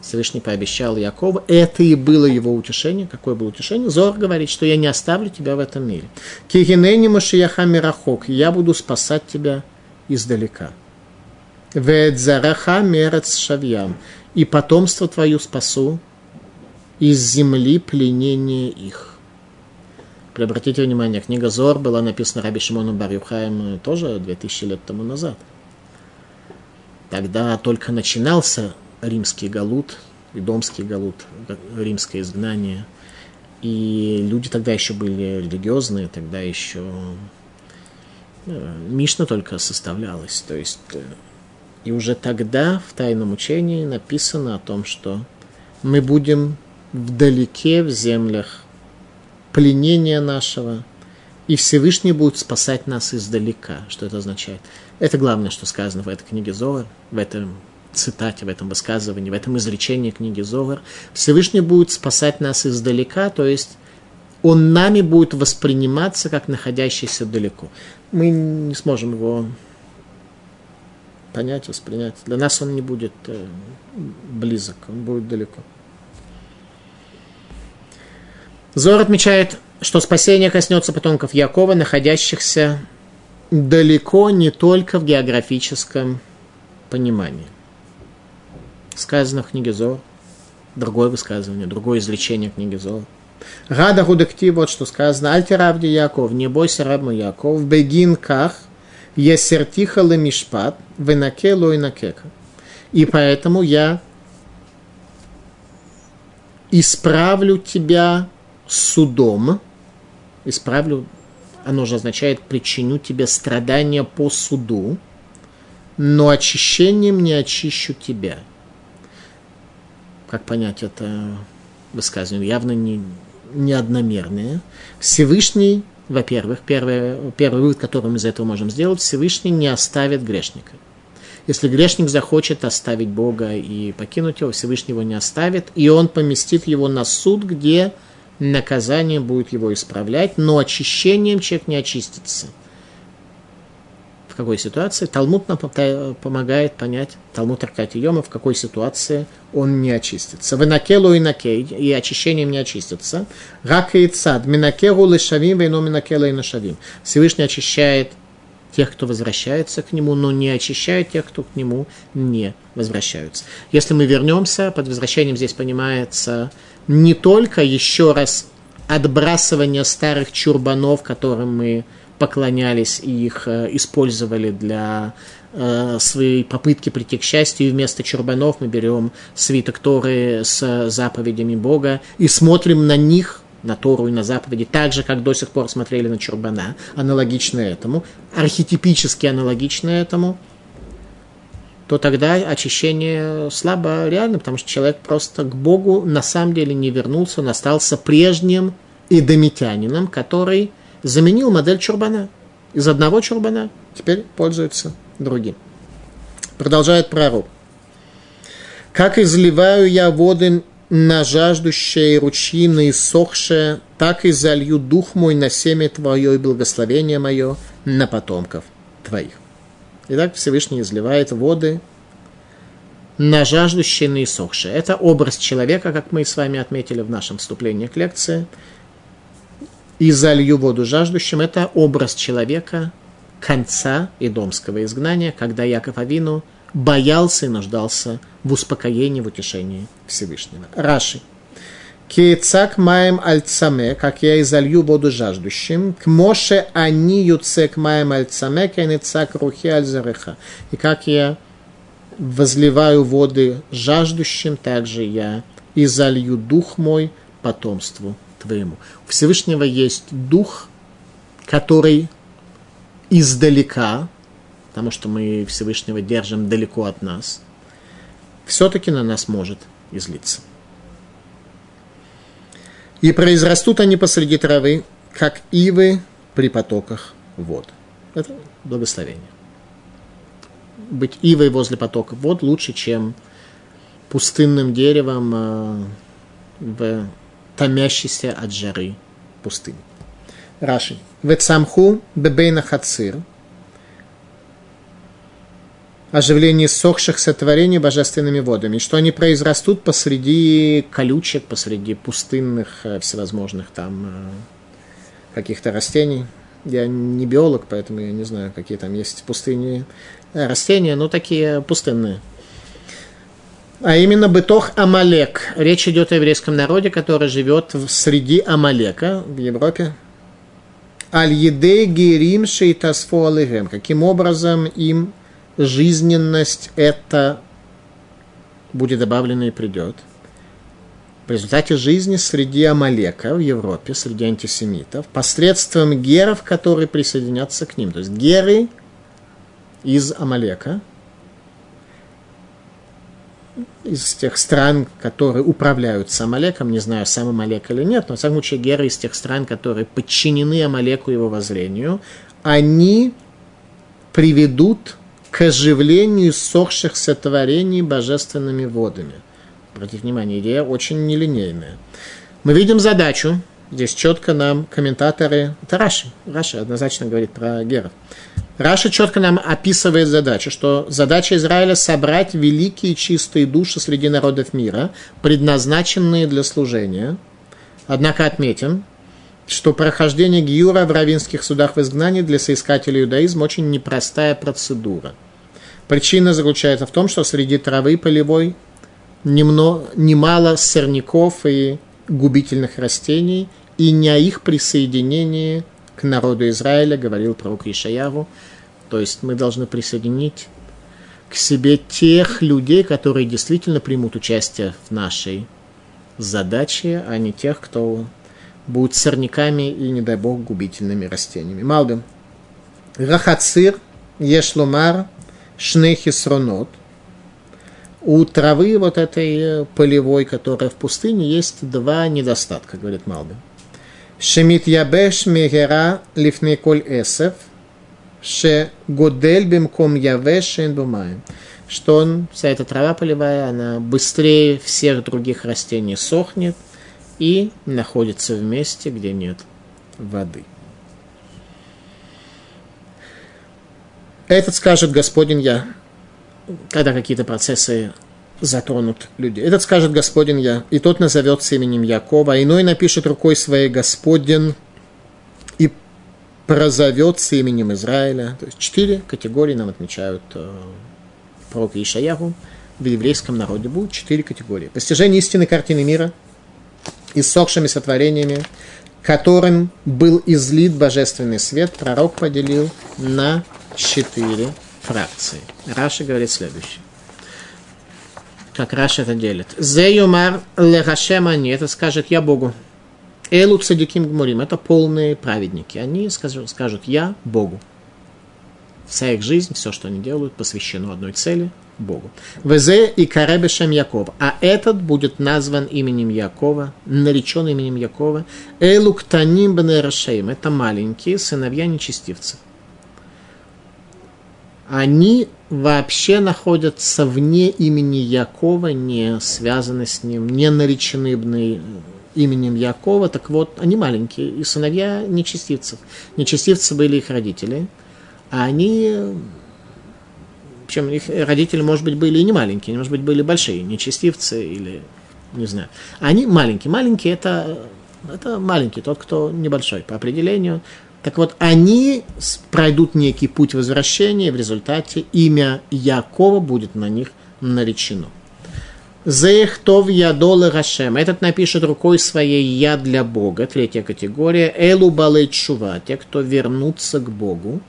Всевышний пообещал Якову, это и было его утешение. Какое было утешение? Зор говорит, что я не оставлю тебя в этом мире. Кигинени Машияха Мирахок, я буду спасать тебя издалека. Ведзараха Мерец Шавьям, и потомство твою спасу из земли пленения их. Обратите внимание, книга Зор была написана Раби Шимону Барюхаем тоже 2000 лет тому назад. Тогда только начинался римский галут, и домский галут, римское изгнание. И люди тогда еще были религиозные, тогда еще э, Мишна только составлялась. То есть, э, и уже тогда в тайном учении написано о том, что мы будем вдалеке в землях пленения нашего, и Всевышний будет спасать нас издалека. Что это означает? Это главное, что сказано в этой книге Зоар, в этом цитате, в этом высказывании, в этом изречении книги Зовар, Всевышний будет спасать нас издалека, то есть он нами будет восприниматься как находящийся далеко. Мы не сможем его понять, воспринять. Для нас он не будет э, близок, он будет далеко. Зор отмечает, что спасение коснется потомков Якова, находящихся далеко не только в географическом понимании сказано в книге Зор. Другое высказывание, другое изречение книги Зор. Рада Гудекти, вот что сказано. Альтеравди Яков, не бойся раб Яков, бегин ках, есертиха мишпат, венаке лойнакека. И поэтому я исправлю тебя судом, исправлю, оно же означает причиню тебе страдания по суду, но очищением не очищу тебя – как понять это высказывание, явно не, не одномерное. Всевышний, во-первых, первый, первый вывод, который мы из этого можем сделать, Всевышний не оставит грешника. Если грешник захочет оставить Бога и покинуть его, Всевышний его не оставит, и он поместит его на суд, где наказание будет его исправлять, но очищением человек не очистится – какой ситуации. Талмуд нам помогает понять, Талмуд Аркати Йома, в какой ситуации он не очистится. Венакелу и накей, и очищением не очистится. Рак и цад, минакеру лешавим, вейно минакела и нашавим. Всевышний очищает тех, кто возвращается к нему, но не очищает тех, кто к нему не возвращаются. Если мы вернемся, под возвращением здесь понимается не только еще раз отбрасывание старых чурбанов, которым мы поклонялись и их э, использовали для э, своей попытки прийти к счастью, и вместо чурбанов мы берем свиток Торы с заповедями Бога и смотрим на них, на Тору и на заповеди, так же, как до сих пор смотрели на чурбана, аналогично этому, архетипически аналогично этому, то тогда очищение слабо реально, потому что человек просто к Богу на самом деле не вернулся, он остался прежним идомитянином, который заменил модель чурбана. Из одного чурбана теперь пользуется другим. Продолжает пророк. Как изливаю я воды на жаждущее ручьи, на иссохшее, так и залью дух мой на семя твое и благословение мое на потомков твоих. Итак, Всевышний изливает воды на жаждущее, на иссохшее. Это образ человека, как мы с вами отметили в нашем вступлении к лекции – и залью воду жаждущим. Это образ человека конца идомского изгнания, когда Яков Авину боялся и нуждался в успокоении, в утешении Всевышнего. Раши. Кецак маем альцаме, как я и залью воду жаждущим, к моше они юцек маем альцаме, кенецак рухи альзареха. И как я возливаю воды жаждущим, также я и залью дух мой потомству твоему. У Всевышнего есть дух, который издалека, потому что мы Всевышнего держим далеко от нас, все-таки на нас может излиться. И произрастут они посреди травы, как ивы при потоках вод. Это благословение. Быть ивой возле потока вод лучше, чем пустынным деревом э, в томящейся от жары пустыне. Раши. Вецамху бебейна хацир. Оживление сохших сотворений божественными водами. Что они произрастут посреди колючек, посреди пустынных э, всевозможных там э, каких-то растений. Я не биолог, поэтому я не знаю, какие там есть пустыни э, растения, но такие пустынные. А именно бытох Амалек. Речь идет о еврейском народе, который живет среди Амалека в Европе. Аль-Едей Герим Шейтасфо Алыгем. Каким образом им жизненность это будет добавлена и придет. В результате жизни среди Амалека в Европе, среди антисемитов, посредством геров, которые присоединятся к ним. То есть геры из Амалека – из тех стран, которые управляют с Амалеком, не знаю, сам Амалек или нет, но, в всяком случае, геры из тех стран, которые подчинены Амалеку его воззрению, они приведут к оживлению сохших сотворений божественными водами. Обратите внимание, идея очень нелинейная. Мы видим задачу, здесь четко нам комментаторы, это Раши, Раши однозначно говорит про геров, Раша четко нам описывает задачу, что задача Израиля собрать великие чистые души среди народов мира, предназначенные для служения. Однако отметим, что прохождение Гиюра в равинских судах в изгнании для соискателей иудаизма очень непростая процедура. Причина заключается в том, что среди травы полевой немало сорняков и губительных растений, и не о их присоединении – к народу Израиля, говорил пророк Ишаяру. То есть мы должны присоединить к себе тех людей, которые действительно примут участие в нашей задаче, а не тех, кто будет сорняками и, не дай бог, губительными растениями. Малдым. Рахацир, Ешлумар, Шнехисронот. У травы вот этой полевой, которая в пустыне, есть два недостатка, говорит Малбин. Шемит ябеш мегера лифней коль эсев, ше годель бимком явеш бумаем. Что он, вся эта трава полевая, она быстрее всех других растений сохнет и находится в месте, где нет воды. Этот скажет Господень я, когда какие-то процессы затронут люди. Этот скажет Господин я, и тот назовется именем Якова, а иной напишет рукой своей Господин и прозовется именем Израиля. То есть четыре категории нам отмечают э, пророк Ишаяху. В еврейском народе будут четыре категории. Постижение истины картины мира, иссохшими сотворениями, которым был излит божественный свет, пророк поделил на четыре фракции. Раши говорит следующее как Раши это делит. זה יאמר להשם אני, это скажет я Богу. Элу цадиким гмурим, это полные праведники. Они скажут, скажут я Богу. Вся их жизнь, все, что они делают, посвящено одной цели – Богу. Везе и Каребешем Яков. А этот будет назван именем Якова, наречен именем Якова. Элу ктаним бенерашеем. Это маленькие сыновья нечестивцев они вообще находятся вне имени Якова, не связаны с ним, не наречены именем Якова. Так вот, они маленькие, и сыновья нечестивцев. Нечестивцы были их родители, а они причем их родители, может быть, были и не маленькие, может быть, были большие, нечестивцы или не знаю. Они маленькие. Маленькие это, это маленький, тот, кто небольшой по определению. Так вот, они пройдут некий путь возвращения, и в результате имя Якова будет на них наречено. Зехтов ядолы Рашем. Этот напишет рукой своей «Я для Бога». Третья категория. Элу балей чува. Те, кто вернутся к Богу.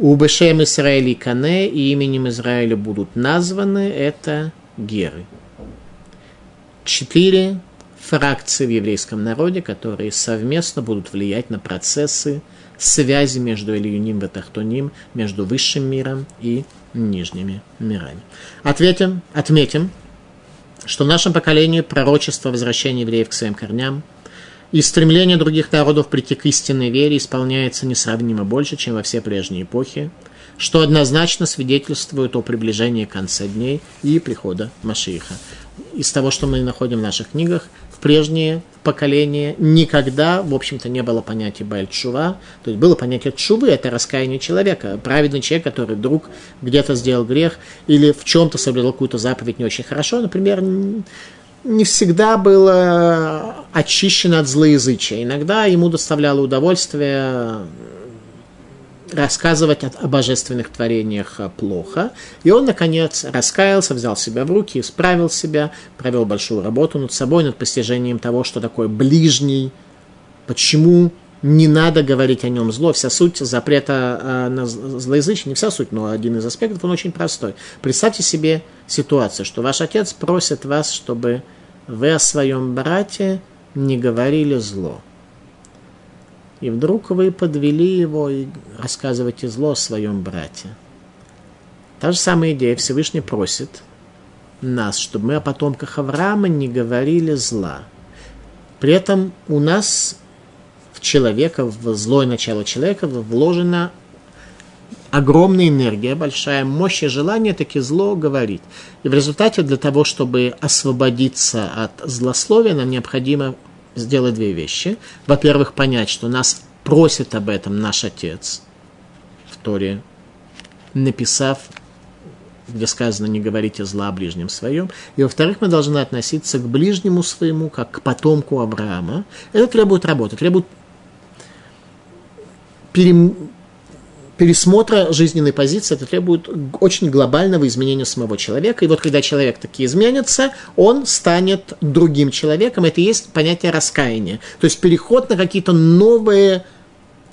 У Бешем Израили Кане и именем Израиля будут названы. Это геры. Четыре фракции в еврейском народе, которые совместно будут влиять на процессы связи между Ильюним и Тахтуним, между высшим миром и нижними мирами. Ответим, отметим, что в нашем поколении пророчество возвращения евреев к своим корням и стремление других народов прийти к истинной вере исполняется несравнимо больше, чем во все прежние эпохи, что однозначно свидетельствует о приближении конца дней и прихода Машииха. Из того, что мы находим в наших книгах, в прежние поколения никогда, в общем-то, не было понятия Бальчува. То есть было понятие Чувы, это раскаяние человека. Праведный человек, который вдруг где-то сделал грех или в чем-то соблюдал какую-то заповедь не очень хорошо, например, не всегда было очищено от злоязычия. Иногда ему доставляло удовольствие рассказывать о, божественных творениях плохо. И он, наконец, раскаялся, взял себя в руки, исправил себя, провел большую работу над собой, над постижением того, что такое ближний, почему не надо говорить о нем зло. Вся суть запрета э, на злоязычие, не вся суть, но один из аспектов, он очень простой. Представьте себе ситуацию, что ваш отец просит вас, чтобы вы о своем брате не говорили зло. И вдруг вы подвели его и рассказываете зло о своем брате. Та же самая идея. Всевышний просит нас, чтобы мы о потомках Авраама не говорили зла. При этом у нас в человека, в злое начало человека вложена огромная энергия, большая мощь и желание таки зло говорить. И в результате для того, чтобы освободиться от злословия, нам необходимо сделать две вещи. Во-первых, понять, что нас просит об этом наш отец в Торе, написав, где сказано «не говорите зла о ближнем своем». И во-вторых, мы должны относиться к ближнему своему, как к потомку Авраама. Это требует работы, требует перем пересмотра жизненной позиции, это требует очень глобального изменения самого человека. И вот когда человек таки изменится, он станет другим человеком. Это и есть понятие раскаяния. То есть переход на какие-то новые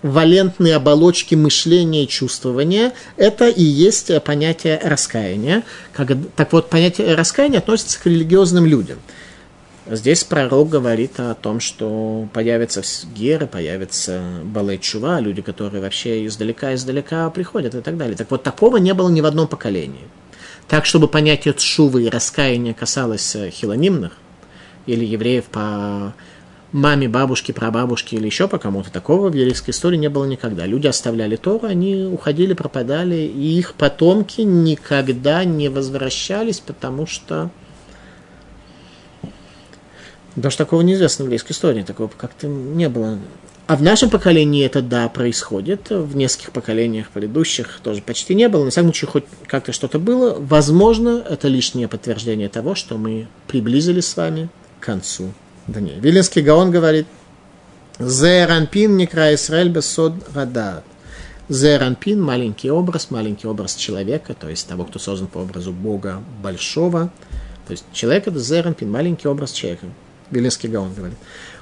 валентные оболочки мышления и чувствования, это и есть понятие раскаяния. Как, так вот, понятие раскаяния относится к религиозным людям. Здесь пророк говорит о том, что появятся геры, появятся балайчува, люди, которые вообще издалека-издалека приходят и так далее. Так вот, такого не было ни в одном поколении. Так, чтобы понятие тшувы и раскаяния касалось э, хилонимных или евреев по маме, бабушке, прабабушке или еще по кому-то, такого в еврейской истории не было никогда. Люди оставляли Тору, они уходили, пропадали, и их потомки никогда не возвращались, потому что даже такого неизвестно в еврейской истории, такого как-то не было. А в нашем поколении это, да, происходит. В нескольких поколениях предыдущих тоже почти не было. На всяком случае, хоть как-то что-то было. Возможно, это лишнее подтверждение того, что мы приблизились с вами к концу дней. Вилинский Гаон говорит, Зеранпин некра Исраэль бесод радат. Зеранпин – маленький образ, маленький образ человека, то есть того, кто создан по образу Бога большого. То есть человек – это Зеранпин, маленький образ человека. Белинский Гаон говорит.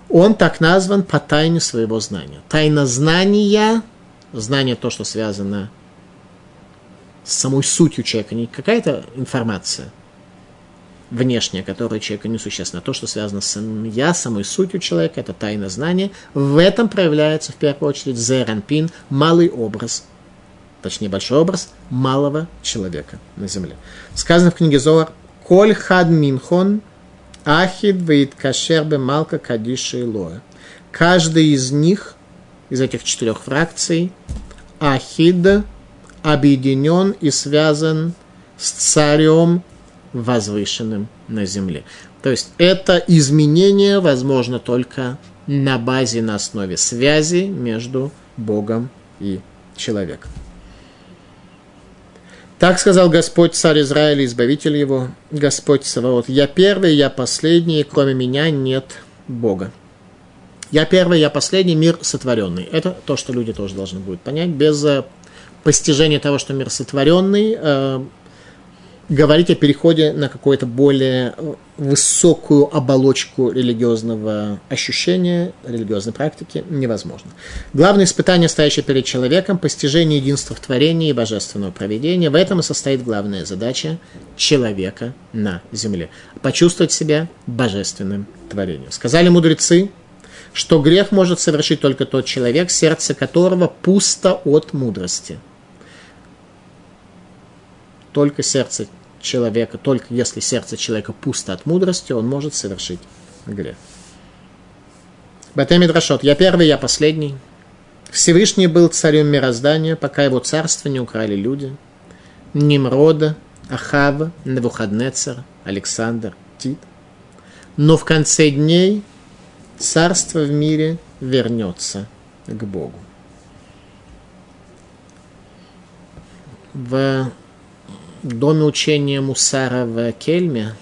Он так назван по тайне своего знания. Тайна знания, знание то, что связано с самой сутью человека, не какая-то информация внешняя, которая человеку несущественна, а то, что связано с я, самой сутью человека, это тайна знания. В этом проявляется в первую очередь зеранпин, малый образ, точнее большой образ малого человека на земле. Сказано в книге Зоар, «Коль хад минхон Ахид вейт кашер малка кадиша и лоя. Каждый из них, из этих четырех фракций, Ахид объединен и связан с царем возвышенным на земле. То есть это изменение возможно только на базе, на основе связи между Богом и человеком. Так сказал Господь, царь Израиля, избавитель его, Господь Саваот. Я первый, я последний, кроме меня нет Бога. Я первый, я последний, мир сотворенный. Это то, что люди тоже должны будут понять. Без э, постижения того, что мир сотворенный, э, говорить о переходе на какую-то более высокую оболочку религиозного ощущения, религиозной практики невозможно. Главное испытание, стоящее перед человеком, постижение единства в творении и божественного проведения. В этом и состоит главная задача человека на земле. Почувствовать себя божественным творением. Сказали мудрецы, что грех может совершить только тот человек, сердце которого пусто от мудрости. Только сердце человека, только если сердце человека пусто от мудрости, он может совершить грех. Батеми Драшот. Я первый, я последний. Всевышний был царем мироздания, пока его царство не украли люди. Нимрода, Ахава, Навуходнецер, Александр, Тит. Но в конце дней царство в мире вернется к Богу. В доме учения Мусара в Кельме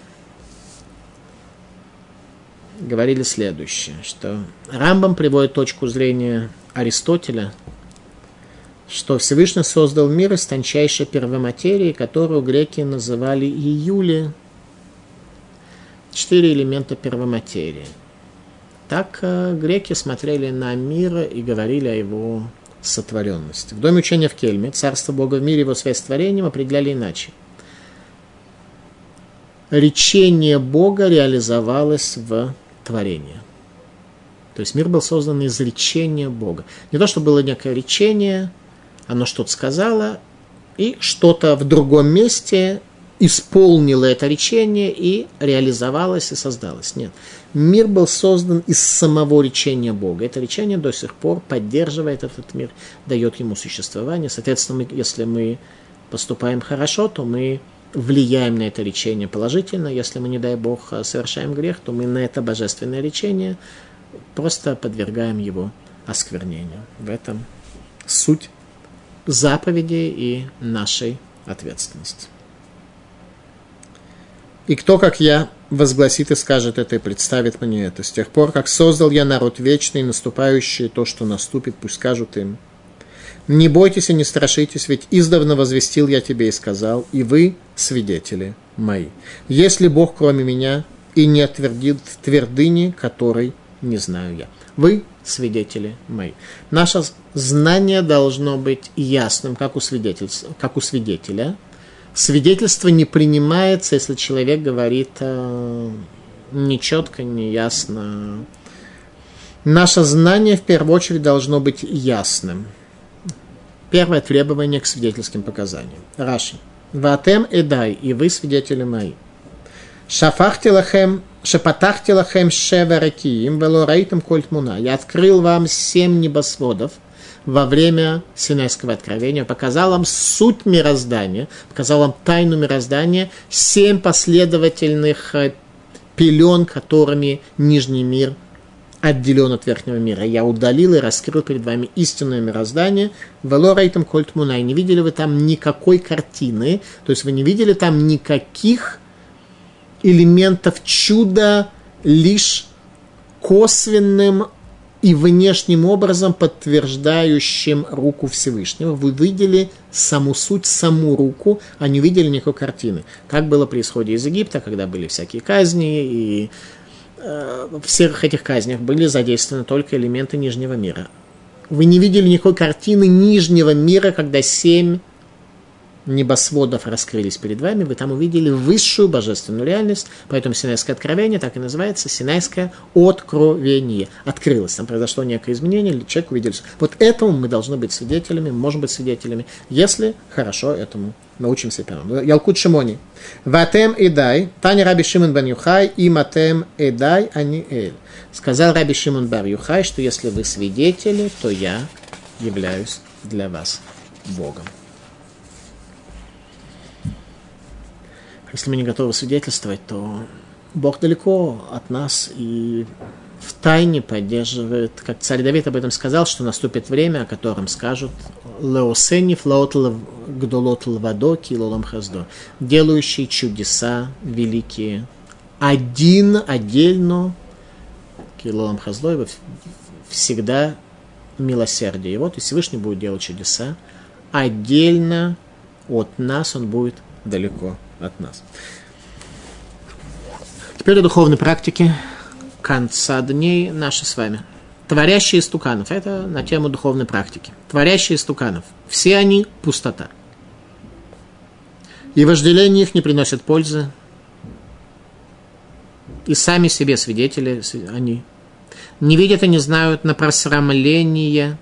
говорили следующее, что Рамбам приводит точку зрения Аристотеля, что Всевышний создал мир из тончайшей первоматерии, которую греки называли июли, четыре элемента первоматерии. Так э, греки смотрели на мир и говорили о его сотворенности. В доме учения в Кельме царство Бога в мире его связь с творением определяли иначе. Речение Бога реализовалось в творении. То есть мир был создан из речения Бога. Не то, что было некое речение, оно что-то сказало, и что-то в другом месте исполнило это речение и реализовалось и создалось. Нет. Мир был создан из самого речения Бога. Это речение до сих пор поддерживает этот мир, дает ему существование. Соответственно, мы, если мы поступаем хорошо, то мы влияем на это речение положительно. Если мы, не дай Бог, совершаем грех, то мы на это божественное речение просто подвергаем его осквернению. В этом суть заповеди и нашей ответственности. И кто, как я, возгласит и скажет это и представит мне это. С тех пор, как создал я народ вечный, наступающий то, что наступит, пусть скажут им. Не бойтесь и не страшитесь, ведь издавна возвестил я тебе и сказал, и вы свидетели мои. Если Бог, кроме меня, и не отвердит твердыни, которой не знаю я. Вы свидетели мои. Наше знание должно быть ясным, как у, свидетель, как у свидетеля – свидетельство не принимается, если человек говорит э, нечетко, неясно. Наше знание в первую очередь должно быть ясным. Первое требование к свидетельским показаниям. Раши. Ватем эдай, и вы свидетели мои. Шафахти лахем, шапатахти лахем шеверакиим, велораитам кольтмуна. Я открыл вам семь небосводов – во время Синайского откровения, показал вам суть мироздания, показал вам тайну мироздания, семь последовательных э, пелен, которыми нижний мир отделен от верхнего мира. Я удалил и раскрыл перед вами истинное мироздание. Велорейтом кольтмунай. Не видели вы там никакой картины, то есть вы не видели там никаких элементов чуда, лишь косвенным и внешним образом подтверждающим руку Всевышнего. Вы видели саму суть, саму руку, а не видели никакой картины. Как было при исходе из Египта, когда были всякие казни, и э, в всех этих казнях были задействованы только элементы нижнего мира. Вы не видели никакой картины нижнего мира, когда семь небосводов раскрылись перед вами, вы там увидели высшую божественную реальность, поэтому Синайское откровение так и называется Синайское откровение. Открылось, там произошло некое изменение, человек увидел. Вот этому мы должны быть свидетелями, можем быть свидетелями, если хорошо этому научимся первым. Ялкут Шимони. Ватем и дай, Таня Раби Шимон бен Юхай, и матем и дай, они эль. Сказал Раби Шимон бар Юхай, что если вы свидетели, то я являюсь для вас Богом. Если мы не готовы свидетельствовать, то Бог далеко от нас и в тайне поддерживает, как царь Давид об этом сказал, что наступит время, о котором скажут «Леосени флаот гдолот лвадоки лолам хаздо», делающие чудеса великие, один, отдельно, килолам хаздо, всегда милосердие. И вот и Всевышний будет делать чудеса, отдельно от нас он будет далеко от нас. Теперь о духовной практике конца дней наши с вами. Творящие стуканов. Это на тему духовной практики. Творящие стуканов. Все они пустота. И вожделение их не приносит пользы. И сами себе свидетели они. Не видят и не знают на просрамление,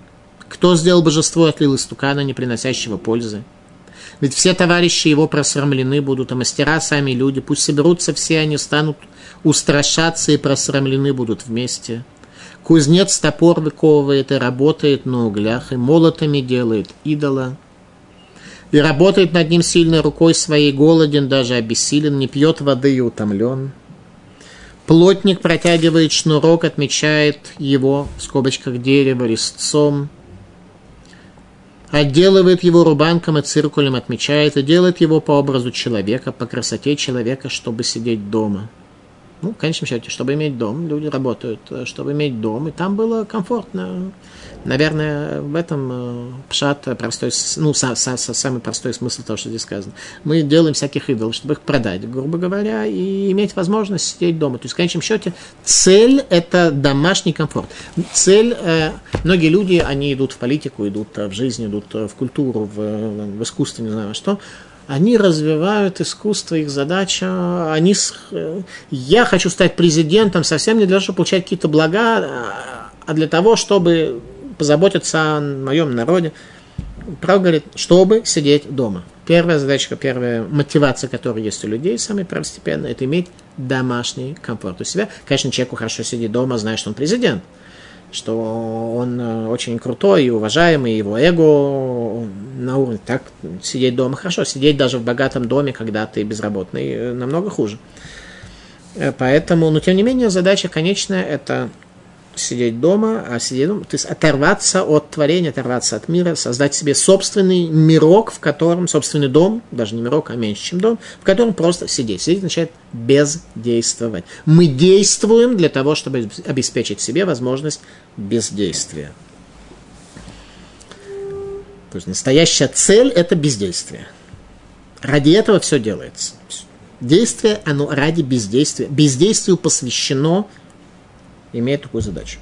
кто сделал божество и отлил из стукана, не приносящего пользы Ведь все товарищи его просрамлены будут, а мастера сами люди. Пусть соберутся все, они станут устрашаться и просрамлены будут вместе. Кузнец топор выковывает и работает на углях, и молотами делает идола. И работает над ним сильной рукой своей, голоден, даже обессилен, не пьет воды и утомлен. Плотник протягивает шнурок, отмечает его в скобочках дерева резцом, отделывает его рубанком и циркулем, отмечает и делает его по образу человека, по красоте человека, чтобы сидеть дома – ну, в конечном счете, чтобы иметь дом, люди работают, э, чтобы иметь дом, и там было комфортно. Наверное, в этом э, пшат простой, ну, са, са, са, самый простой смысл того, что здесь сказано. Мы делаем всяких идолов, чтобы их продать, грубо говоря, и иметь возможность сидеть дома. То есть, в конечном счете, цель – это домашний комфорт. Цель, э, многие люди, они идут в политику, идут в жизнь, идут в культуру, в, в искусство, не знаю что, они развивают искусство, их задача, они, я хочу стать президентом совсем не для того, чтобы получать какие-то блага, а для того, чтобы позаботиться о моем народе. Прав говорит, чтобы сидеть дома. Первая задача, первая мотивация, которая есть у людей, самая первостепенная, это иметь домашний комфорт у себя. Конечно, человеку хорошо сидеть дома, зная, что он президент – что он э, очень крутой и уважаемый, его эго на уровне. Так, сидеть дома хорошо, сидеть даже в богатом доме, когда ты безработный, э, намного хуже. Э, поэтому, но тем не менее, задача конечная – это сидеть дома, а сидеть дома, то есть оторваться от творения, оторваться от мира, создать себе собственный мирок, в котором, собственный дом, даже не мирок, а меньше, чем дом, в котором просто сидеть. Сидеть означает бездействовать. Мы действуем для того, чтобы обеспечить себе возможность бездействия. То есть настоящая цель – это бездействие. Ради этого все делается. Действие, оно ради бездействия. Бездействию посвящено имеет такую задачу.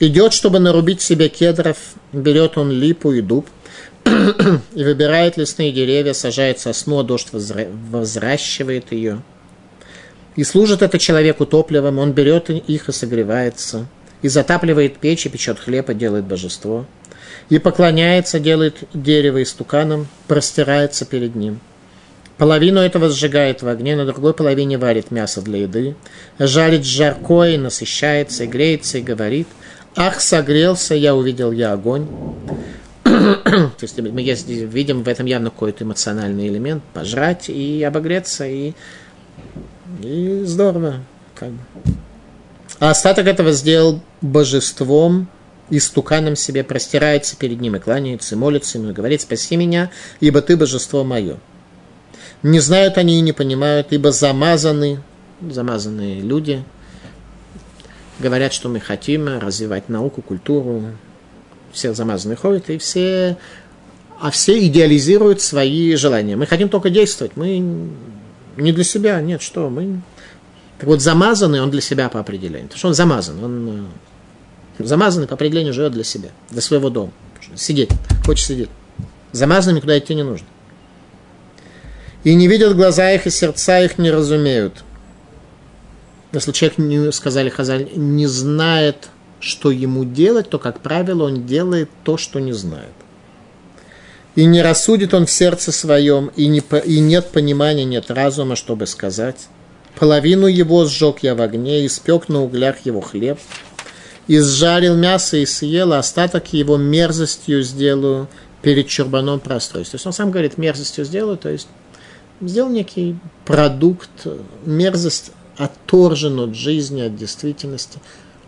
Идет, чтобы нарубить себе кедров, берет он липу и дуб, (clears throat) и выбирает лесные деревья, сажает сосну, а дождь возращивает ее. И служит это человеку топливом, он берет их и согревается, и затапливает печь, и печет хлеб, и делает божество. И поклоняется, делает дерево истуканом, простирается перед ним – Половину этого сжигает в огне, на другой половине варит мясо для еды, жарит жарко и насыщается, и греется, и говорит, «Ах, согрелся, я увидел я огонь». (coughs) То есть мы видим в этом явно какой-то эмоциональный элемент, пожрать и обогреться, и, и здорово. Как бы. А остаток этого сделал божеством, и стуканом себе простирается перед ним и кланяется, и молится ему, и говорит, спаси меня, ибо ты божество мое. Не знают они и не понимают, ибо замазаны, замазанные люди, говорят, что мы хотим развивать науку, культуру, все замазанные ходят, и все, а все идеализируют свои желания. Мы хотим только действовать, мы не для себя, нет, что, мы... Так вот, замазанный он для себя по определению, потому что он замазан, он э, замазанный по определению живет для себя, для своего дома, сидеть, хочет сидеть. Замазанным никуда идти не нужно и не видят глаза их, и сердца их не разумеют. Если человек, не, сказали Хазаль, не знает, что ему делать, то, как правило, он делает то, что не знает. И не рассудит он в сердце своем, и, не, и нет понимания, нет разума, чтобы сказать. Половину его сжег я в огне, и спек на углях его хлеб, и сжарил мясо и съел, а остаток его мерзостью сделаю перед чурбаном простой. То есть он сам говорит, мерзостью сделаю, то есть сделал некий продукт, мерзость отторжен от жизни, от действительности.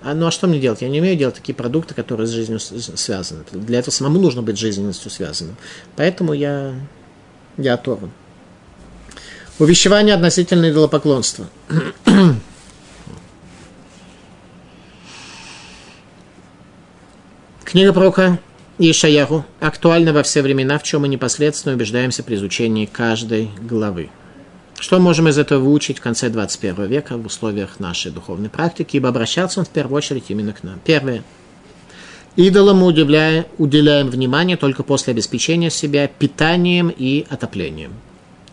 А, ну а что мне делать? Я не умею делать такие продукты, которые с жизнью связаны. Для этого самому нужно быть жизненностью связанным. Поэтому я, я оторван. Увещевание относительно идолопоклонства. (clears throat) Книга пророка Ишаяху актуально во все времена, в чем мы непосредственно убеждаемся при изучении каждой главы. Что можем из этого выучить в конце 21 века в условиях нашей духовной практики, ибо обращаться он в первую очередь именно к нам. Первое. Идолам мы уделяем, уделяем внимание только после обеспечения себя питанием и отоплением.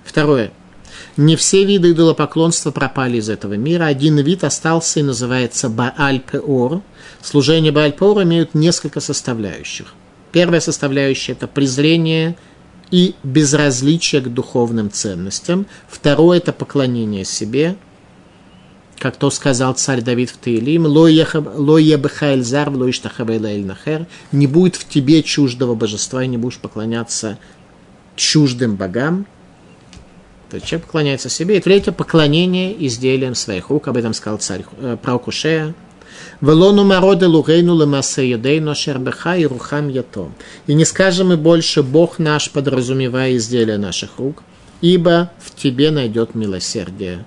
Второе. Не все виды идолопоклонства пропали из этого мира. Один вид остался и называется Бааль-Пеор. Служение Бааль-Пеор имеют несколько составляющих – Первая составляющая – это презрение и безразличие к духовным ценностям. Второе – это поклонение себе, как то сказал царь Давид в Таилим, «Ло ебехайль зар, ло нахер» «Не будет в тебе чуждого божества, и не будешь поклоняться чуждым богам». То есть человек поклоняется себе. И третье – поклонение изделиям своих рук. Об этом сказал царь э, пророк Ушея. Велону мароде лугейну лемасе едейну шербеха и рухам ято. И не скажем мы больше, Бог наш, подразумевая изделия наших рук, ибо в тебе найдет милосердие.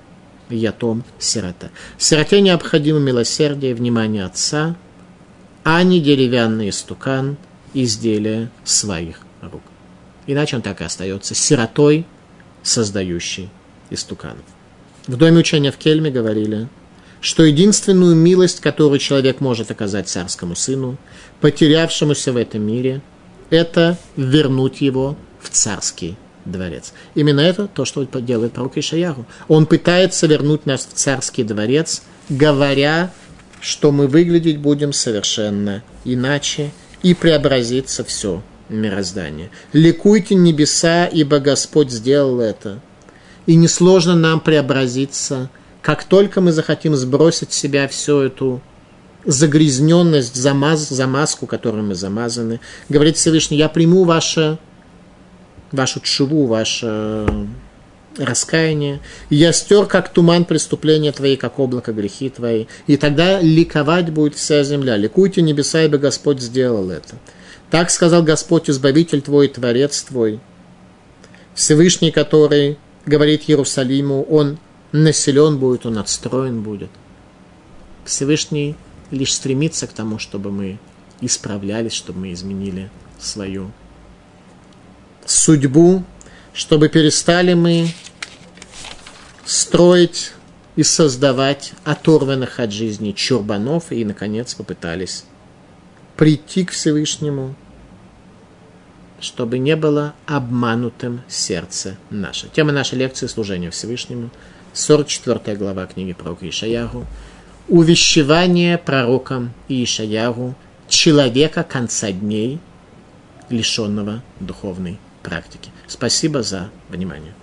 Ятом сирота. Сироте необходимо милосердие, внимание отца, а не деревянный стукан, изделия своих рук. Иначе он так и остается сиротой, создающий истуканов. В доме учения в Кельме говорили – что единственную милость, которую человек может оказать царскому сыну, потерявшемуся в этом мире, это вернуть его в царский дворец. Именно это то, что делает пророк Ишаяру. Он пытается вернуть нас в царский дворец, говоря, что мы выглядеть будем совершенно иначе, и преобразится все мироздание. Ликуйте небеса, ибо Господь сделал это. И несложно нам преобразиться – как только мы захотим сбросить с себя всю эту загрязненность, замаз, замазку, которой мы замазаны, говорит Всевышний, я приму ваше, вашу чуву, ваше раскаяние, и я стер, как туман преступления твои, как облако грехи твои, и тогда ликовать будет вся земля. Ликуйте небеса, ибо Господь сделал это. Так сказал Господь, Избавитель твой, Творец твой, Всевышний, который говорит Иерусалиму, Он населен будет, он отстроен будет. Всевышний лишь стремится к тому, чтобы мы исправлялись, чтобы мы изменили свою судьбу, чтобы перестали мы строить и создавать оторванных от жизни чурбанов и, наконец, попытались прийти к Всевышнему, чтобы не было обманутым сердце наше. Тема нашей лекции – служение Всевышнему – 44 глава книги пророка Ишаяру, увещевание пророком Ишаяру человека конца дней, лишенного духовной практики. Спасибо за внимание.